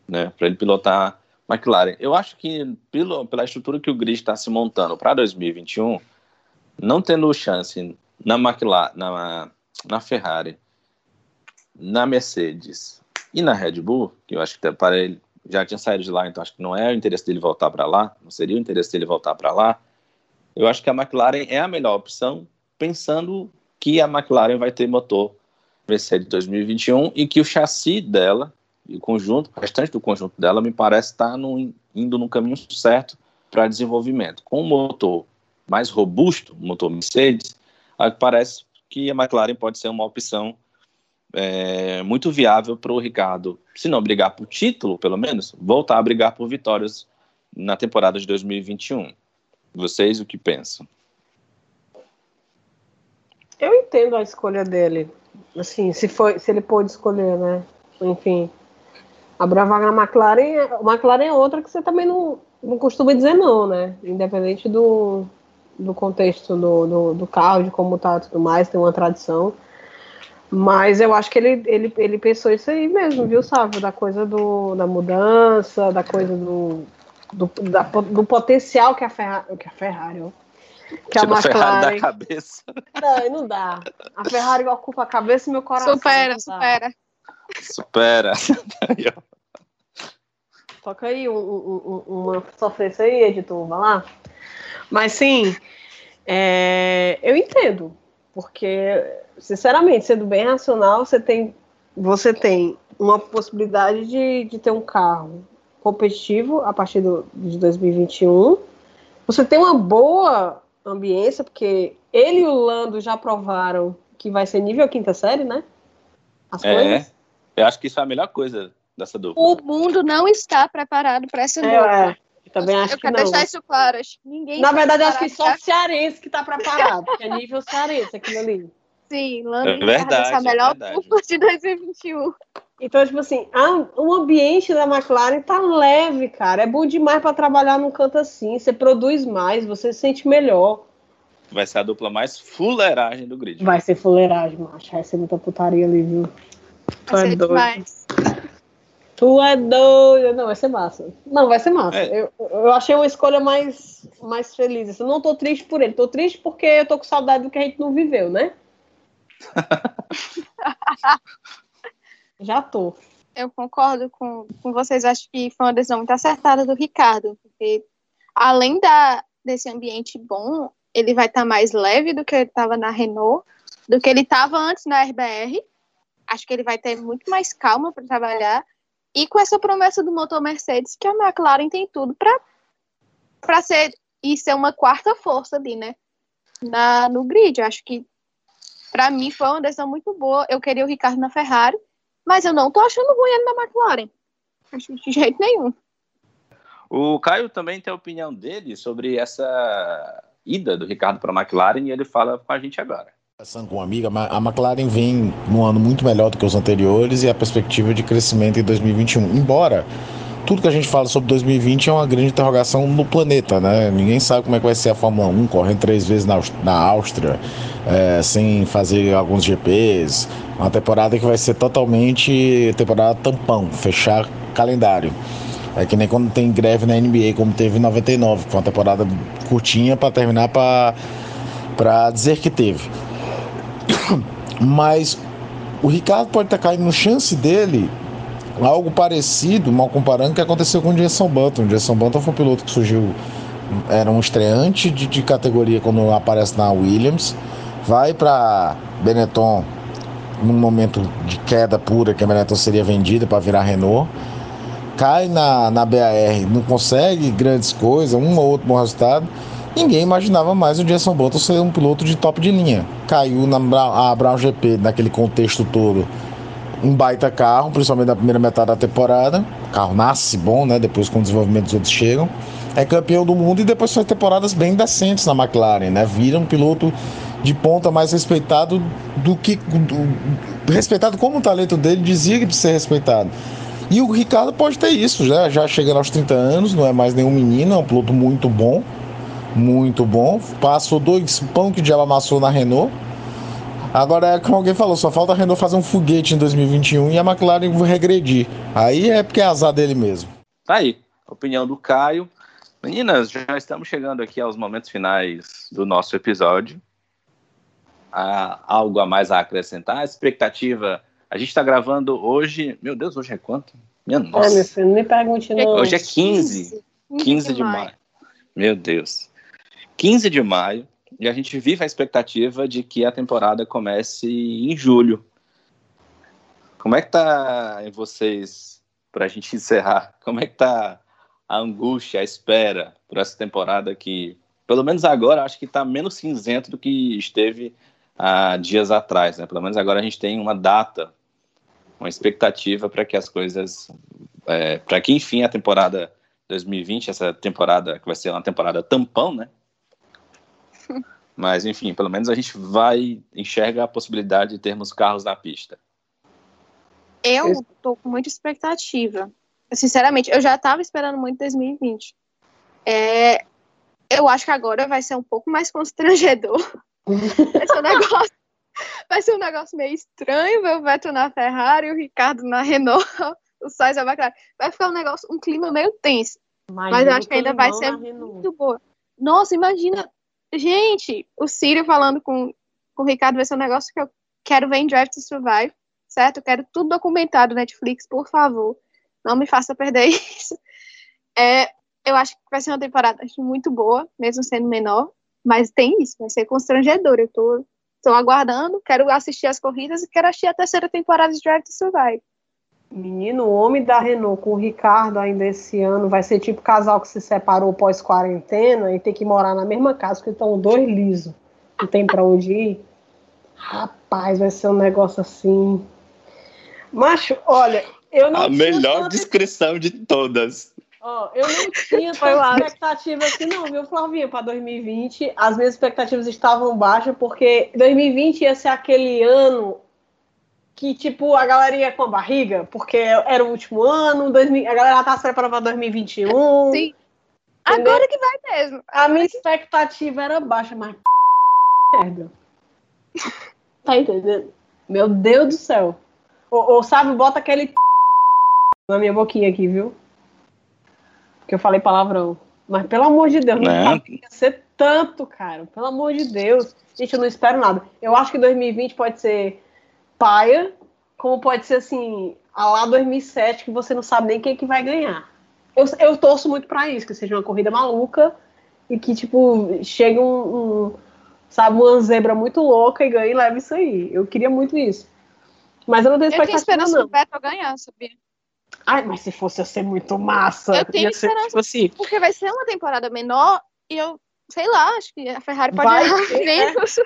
né, para ele pilotar McLaren. Eu acho que pelo, pela estrutura que o grid está se montando para 2021, não tendo chance na McLaren, na, na Ferrari, na Mercedes e na Red Bull, que eu acho que para ele já tinha saído de lá, então acho que não é o interesse dele voltar para lá, não seria o interesse dele voltar para lá. Eu acho que a McLaren é a melhor opção, pensando que a McLaren vai ter motor Mercedes 2021 e que o chassi dela e o conjunto, o restante do conjunto dela, me parece estar tá indo no caminho certo para desenvolvimento. Com um motor mais robusto, motor Mercedes, parece que a McLaren pode ser uma opção é, muito viável para o Ricardo, se não brigar por título, pelo menos, voltar a brigar por vitórias na temporada de 2021. Vocês o que pensam?
Eu entendo a escolha dele. Assim, se, foi, se ele pôde escolher, né? Enfim. A vaga na McLaren, a McLaren é outra que você também não, não costuma dizer não, né? Independente do, do contexto do, do, do carro, de como tá tudo mais, tem uma tradição. Mas eu acho que ele, ele, ele pensou isso aí mesmo, viu, Sávio? Da coisa do, da mudança, da coisa do, do, da, do potencial que a Ferrari. Que a Ferrari, ó.
Que a McLaren. Ferrari da cabeça.
Não, não dá. A Ferrari ocupa a cabeça e meu coração.
Supera, supera.
Supera.
Toca aí um, um, uma sofrência aí, editor, vai lá. Mas sim, é, eu entendo, porque sinceramente, sendo bem racional, você tem, você tem uma possibilidade de, de ter um carro competitivo a partir do, de 2021. Você tem uma boa ambiência, porque ele e o Lando já provaram que vai ser nível quinta série, né?
As é, coisas. eu acho que isso é a melhor coisa dessa dupla.
O mundo não está preparado para essa é, dupla. É.
Eu também acho
eu
que não.
quero deixar isso claro. Acho que ninguém
Na tá verdade, acho que só o cearense que está preparado, que é nível cearense aquilo ali.
Sim, Lando é verdade, a melhor é dupla de 2021.
Então, tipo assim, a, o ambiente da McLaren tá leve, cara. É bom demais para trabalhar num canto assim. Você produz mais, você se sente melhor.
Vai ser a dupla mais fuleiragem do grid.
Vai ser fuleiragem, macho. Vai ser muita putaria ali, viu?
Tu vai é doido. Demais.
Tu é doido. Não, vai ser massa. Não, vai ser massa. É. Eu, eu achei uma escolha mais, mais feliz. Eu não tô triste por ele. Tô triste porque eu tô com saudade do que a gente não viveu, né? Já tô.
Eu concordo com, com vocês. Acho que foi uma decisão muito acertada do Ricardo, porque além da, desse ambiente bom, ele vai estar tá mais leve do que ele estava na Renault, do que ele estava antes na RBR. Acho que ele vai ter muito mais calma para trabalhar. E com essa promessa do motor Mercedes, que a McLaren tem tudo para ser e ser uma quarta força ali, né? Na, no grid. Acho que para mim foi uma decisão muito boa. Eu queria o Ricardo na Ferrari, mas eu não tô achando ruim ele na McLaren. Acho de jeito nenhum.
O Caio também tem a opinião dele sobre essa ida do Ricardo para a McLaren e ele fala com a gente agora.
Com uma amiga, a McLaren vem num ano muito melhor do que os anteriores e a perspectiva de crescimento em 2021. Embora tudo que a gente fala sobre 2020 é uma grande interrogação no planeta, né? Ninguém sabe como é que vai ser a Fórmula 1, correndo três vezes na, na Áustria, é, sem fazer alguns GPs. Uma temporada que vai ser totalmente temporada tampão, fechar calendário. É que nem quando tem greve na NBA, como teve em 99, que foi uma temporada curtinha para terminar para dizer que teve. Mas o Ricardo pode estar caindo no chance dele algo parecido, mal comparando, que aconteceu com o Jason Button. O Jason Button foi um piloto que surgiu, era um estreante de, de categoria quando aparece na Williams, vai para Benetton num momento de queda pura, que a Benetton seria vendida para virar Renault. cai na, na BAR, não consegue grandes coisas, um ou outro bom resultado, ninguém imaginava mais o Jason Button ser um piloto de top de linha. Caiu na a Brown GP, naquele contexto todo, um baita carro, principalmente na primeira metade da temporada. O carro nasce bom, né? Depois com o desenvolvimento os outros chegam. É campeão do mundo e depois faz temporadas bem decentes na McLaren, né? Vira um piloto de ponta mais respeitado do que. Do, respeitado como o talento dele dizia que ser respeitado. E o Ricardo pode ter isso, já, já chegando aos 30 anos, não é mais nenhum menino, é um piloto muito bom. Muito bom. Passou dois pão que o diabo amassou na Renault. Agora, é como alguém falou, só falta a Renault fazer um foguete em 2021 e a McLaren regredir. Aí é porque é azar dele mesmo.
Tá aí, opinião do Caio. Meninas, já estamos chegando aqui aos momentos finais do nosso episódio. Há algo a mais a acrescentar? A expectativa. A gente está gravando hoje. Meu Deus, hoje é quanto? Minha nossa. É, meu
filho, não me pergunte, não.
Hoje é 15. 15, 15 de maio. Meu Deus. 15 de maio e a gente vive a expectativa de que a temporada comece em julho. Como é que tá em vocês, para a gente encerrar, como é que tá a angústia, a espera por essa temporada que, pelo menos agora, acho que está menos cinzento do que esteve há dias atrás, né? Pelo menos agora a gente tem uma data, uma expectativa para que as coisas, é, para que enfim a temporada 2020, essa temporada que vai ser uma temporada tampão, né? Mas, enfim, pelo menos a gente vai, enxerga a possibilidade de termos carros na pista.
Eu tô com muita expectativa. Sinceramente, eu já tava esperando muito 2020. É, eu acho que agora vai ser um pouco mais constrangedor. vai, ser um negócio, vai ser um negócio meio estranho ver o Vettel na Ferrari, o Ricardo na Renault, o Sainz na McLaren. Vai ficar um negócio, um clima meio tenso. Mas, mas eu acho que ainda vai ser muito boa. Nossa, imagina Gente, o Círio falando com, com o Ricardo vai ser um negócio que eu quero ver em Draft to Survive, certo? Eu quero tudo documentado Netflix, por favor. Não me faça perder isso. É, eu acho que vai ser uma temporada muito boa, mesmo sendo menor, mas tem isso, vai ser constrangedor. Eu tô, tô aguardando, quero assistir as corridas e quero assistir a terceira temporada de Drive to Survive.
Menino, o homem da Renault com o Ricardo ainda esse ano vai ser tipo casal que se separou pós-quarentena e tem que morar na mesma casa, porque estão dois lisos. Não tem pra onde ir. Rapaz, vai ser um negócio assim. Macho, olha, eu não
A melhor descrição de todas.
Ó, eu não tinha tanta expectativa assim, não, viu, Flavinha, para 2020. As minhas expectativas estavam baixas, porque 2020 ia ser aquele ano que, tipo, a galera ia com a barriga, porque era o último ano, 2000, a galera tá se preparando para 2021. Sim.
Entendeu? Agora que vai mesmo.
A minha expectativa era baixa, mas merda. Tá entendendo? Meu Deus do céu. Ou, ou sabe, bota aquele na minha boquinha aqui, viu? Que eu falei palavrão. Mas pelo amor de Deus, não, não. ia ser tanto, cara. Pelo amor de Deus. Gente, eu não espero nada. Eu acho que 2020 pode ser paia, como pode ser assim, a lá 2007, que você não sabe nem quem é que vai ganhar. Eu, eu torço muito para isso, que seja uma corrida maluca e que, tipo, chegue um, um, sabe, uma zebra muito louca e ganhe e leve isso aí. Eu queria muito isso. Mas eu não tenho expectativa,
Eu tenho esperança do Vettel ganhar, sabia?
Ai, mas se fosse, ia ser muito massa.
Eu tenho esperança, tipo assim... porque vai ser uma temporada menor e eu, sei lá, acho que a Ferrari pode
vai
errar menos.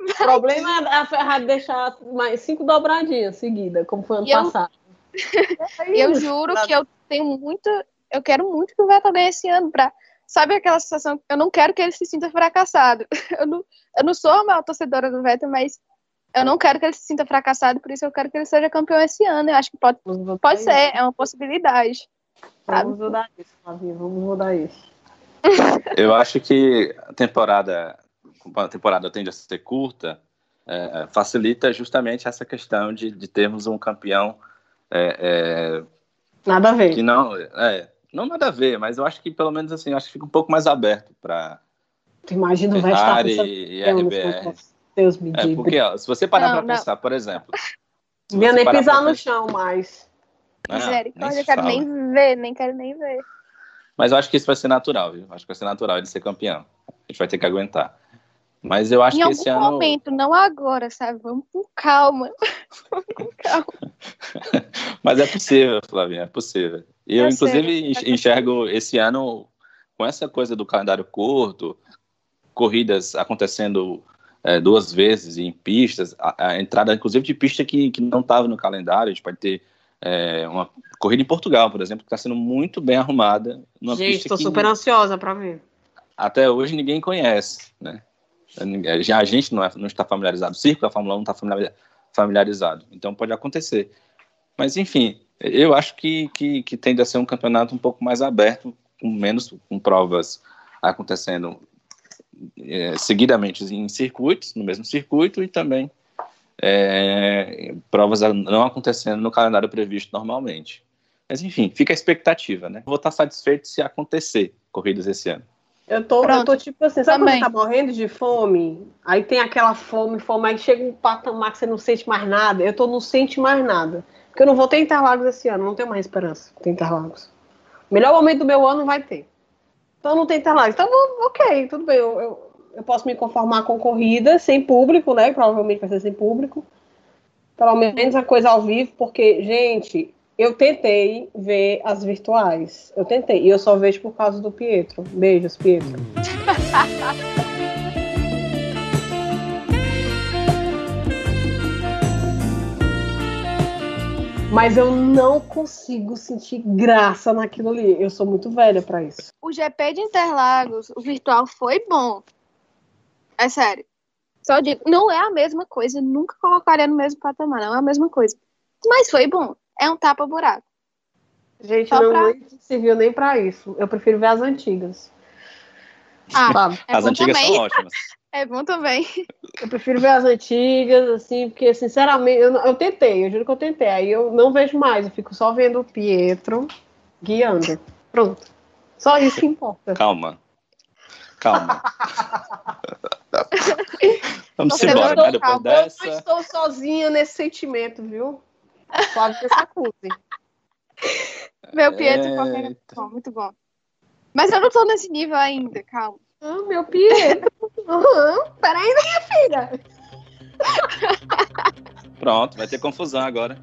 Né?
O problema é a Ferrari deixar mais cinco dobradinhas seguidas, como foi ano e passado.
Eu, eu juro que eu tenho muito. Eu quero muito que o Vettel ganhe esse ano pra. Sabe aquela sensação? Eu não quero que ele se sinta fracassado. Eu não, eu não sou a maior torcedora do Vettel, mas eu não quero que ele se sinta fracassado, por isso eu quero que ele seja campeão esse ano. Eu acho que pode, pode ser, é uma possibilidade.
Vamos mudar isso, Flavinha, vamos mudar isso.
Eu acho que a temporada a temporada tende a ser curta, é, é, facilita justamente essa questão de, de termos um campeão. É,
é, nada a ver.
Que não, é, não nada a ver, mas eu acho que pelo menos assim, acho que fica um pouco mais aberto para.
Imagina o
Ferrari e, e RBR.
Deus me
é, porque ó, se você parar para pensar, por exemplo.
Devia nem pisar no chão mais.
Misericórdia, eu quero nem ver, nem quero nem ver.
Mas eu acho que isso vai ser natural, viu? Acho que vai ser natural de ser campeão. A gente vai ter que aguentar. Mas eu acho
em
que esse ano.
Em algum momento, não agora, sabe? Vamos com calma. Vamos com calma.
Mas é possível, Flavinha, é possível. Eu, eu inclusive, sei. enxergo esse ano com essa coisa do calendário curto, corridas acontecendo é, duas vezes em pistas, a, a, entrada, inclusive, de pista que, que não estava no calendário. A gente pode ter é, uma corrida em Portugal, por exemplo, que está sendo muito bem arrumada.
Gente, estou super ansiosa para ver.
Até hoje ninguém conhece, né? Já a gente não, é, não está familiarizado, o circo da Fórmula 1 não está familiarizado, então pode acontecer. Mas, enfim, eu acho que, que, que tende a ser um campeonato um pouco mais aberto, com menos com provas acontecendo é, seguidamente em circuitos, no mesmo circuito, e também é, provas não acontecendo no calendário previsto normalmente. Mas enfim, fica a expectativa, né? Vou estar satisfeito se acontecer corridas esse ano.
Eu tô, eu tô tipo assim, sabe Também. quando tá morrendo de fome? Aí tem aquela fome, fome, aí chega um patamar que você não sente mais nada. Eu tô não sente mais nada. Porque eu não vou ter Interlagos esse ano, não tenho mais esperança de ter Interlagos. O melhor momento do meu ano vai ter. Então não tem Interlagos. Então, ok, tudo bem. Eu, eu, eu posso me conformar com corrida sem público, né? Provavelmente vai ser sem público. Pelo menos a coisa ao vivo, porque, gente, eu tentei ver as virtuais. Eu tentei. E eu só vejo por causa do Pietro. Beijos, Pietro. Mas eu não consigo sentir graça naquilo ali. Eu sou muito velha para isso.
O GP de Interlagos, o virtual foi bom. É sério. Só digo, não é a mesma coisa. Nunca colocaria no mesmo patamar. Não é a mesma coisa. Mas foi bom é um tapa-buraco.
Gente, Só não pra... serviu nem para isso. Eu prefiro ver as antigas.
Ah, é
as antigas também. são ótimas.
É bom também.
Eu prefiro ver as antigas, assim, porque, sinceramente, eu, eu tentei, eu juro que eu tentei. Aí eu não vejo mais, eu fico só vendo o Pietro guiando. Pronto. Só isso que importa.
Calma. Calma. Vamos embora, né? Depois dessa.
Eu não estou sozinha nesse sentimento, viu? Que sacuse.
Meu Pietro é... bom, muito bom. Mas eu não tô nesse nível ainda, calma.
Ah, meu Pietro. Uhum. Peraí, minha filha.
Pronto, vai ter confusão agora.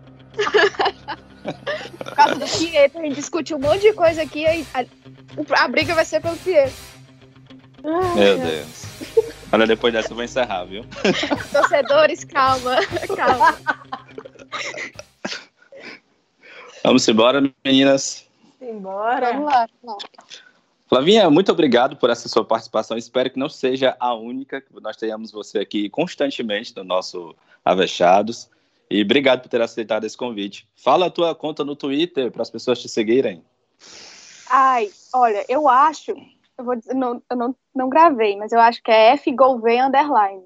Por causa do Pietro, a gente discutiu um monte de coisa aqui, aí a, a briga vai ser pelo Pietro.
Meu Deus. Olha, depois dessa eu vou encerrar, viu?
Torcedores, calma, calma.
Vamos embora, meninas.
Embora.
Vamos lá.
Flavinha, muito obrigado por essa sua participação. Espero que não seja a única, que nós tenhamos você aqui constantemente no nosso Avechados. E obrigado por ter aceitado esse convite. Fala a tua conta no Twitter para as pessoas te seguirem.
Ai, olha, eu acho, eu vou dizer, não, eu não, não gravei, mas eu acho que é FGolven Underline.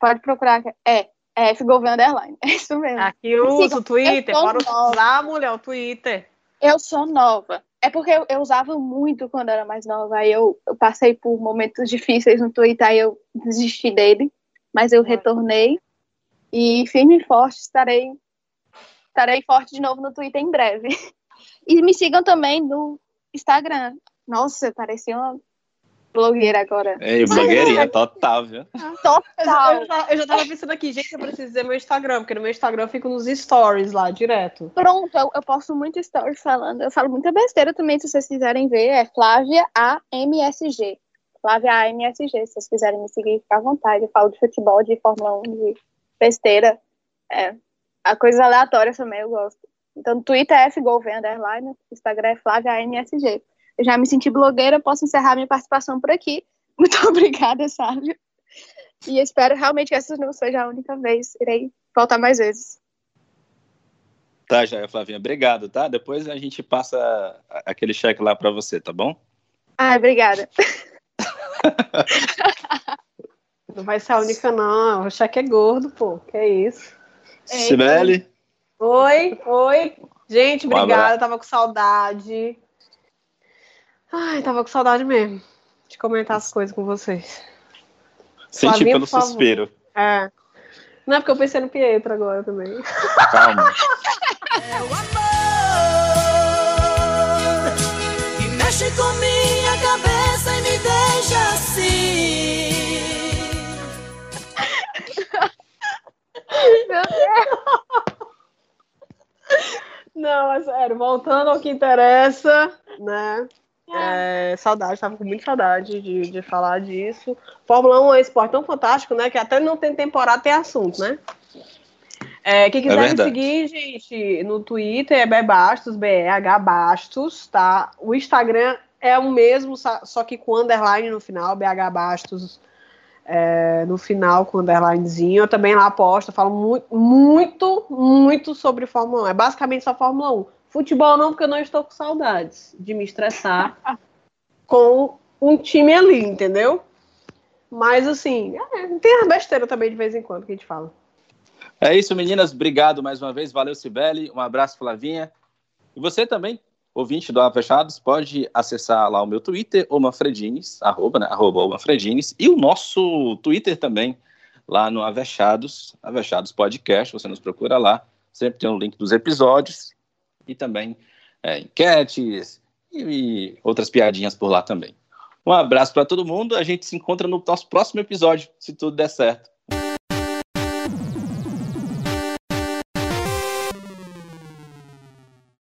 Pode procurar. É, é, vendo underline. É isso mesmo.
Aqui eu uso o Twitter. Para usar, mulher, o Twitter.
Eu sou nova. É porque eu, eu, usava muito quando era mais nova. Aí eu, eu, passei por momentos difíceis no Twitter, aí eu desisti dele. Mas eu retornei. E firme e forte, estarei, estarei forte de novo no Twitter em breve. E me sigam também no Instagram. Nossa, parecia uma blogueira agora.
É, blogueirinha total, viu?
Total.
Eu já, eu já tava pensando aqui, gente, eu preciso dizer meu Instagram, porque no meu Instagram eu fico nos stories lá, direto.
Pronto, eu, eu posto muito stories falando. Eu falo muita besteira também, se vocês quiserem ver, é Flávia AMSG. Flávia AMSG, se vocês quiserem me seguir, fica à vontade. Eu falo de futebol, de Fórmula 1, de besteira. É, a coisa aleatória também eu gosto. Então, no Twitter é FGolven, underline, Instagram é Flávia AMSG. Eu já me senti blogueira, posso encerrar minha participação por aqui. Muito obrigada, Sávio. E espero realmente que essa não seja a única vez. Irei voltar mais vezes.
Tá, Jair Flavinha, obrigado, tá? Depois a gente passa aquele cheque lá para você, tá bom?
Ah, obrigada.
não vai ser a única, não. O cheque é gordo, pô. Que é isso.
Sibeli?
Oi, oi. Gente, obrigada. Tava com saudade. Ai, tava com saudade mesmo de comentar as coisas com vocês.
Senti Flavinha, pelo suspiro.
É. Não é porque eu pensei no Pietro agora também.
Calma.
É o amor que mexe com minha cabeça e me deixa assim.
Meu Deus.
Não, não, é sério. Voltando ao que interessa, né? É, saudade, tava com muita saudade de, de falar disso. Fórmula 1 é um esporte tão fantástico, né? Que até não tem temporada, tem assunto, né? É, quem quiser
É
me seguir, gente, no Twitter é Bebastos, B-E-H Bastos, tá? O Instagram é o mesmo, só que com underline no final, BH Bastos é, no final com underlinezinho. Eu também lá aposto, falo muito, muito, muito sobre Fórmula 1. É basicamente só Fórmula 1. Futebol não, porque eu não estou com saudades de me estressar com um time ali, entendeu? Mas assim, é, tem a besteira também de vez em quando que a gente fala.
É isso, meninas. Obrigado mais uma vez. Valeu, Sibeli. Um abraço, Flavinha. E você também, ouvinte do Avechados, pode acessar lá o meu Twitter, Manfredines, arroba, né? Arroba e o nosso Twitter também, lá no Avechados, Avechados Podcast. Você nos procura lá. Sempre tem o link dos episódios e também é, enquetes e, e outras piadinhas por lá também. Um abraço para todo mundo. A gente se encontra no nosso próximo episódio, se tudo der certo.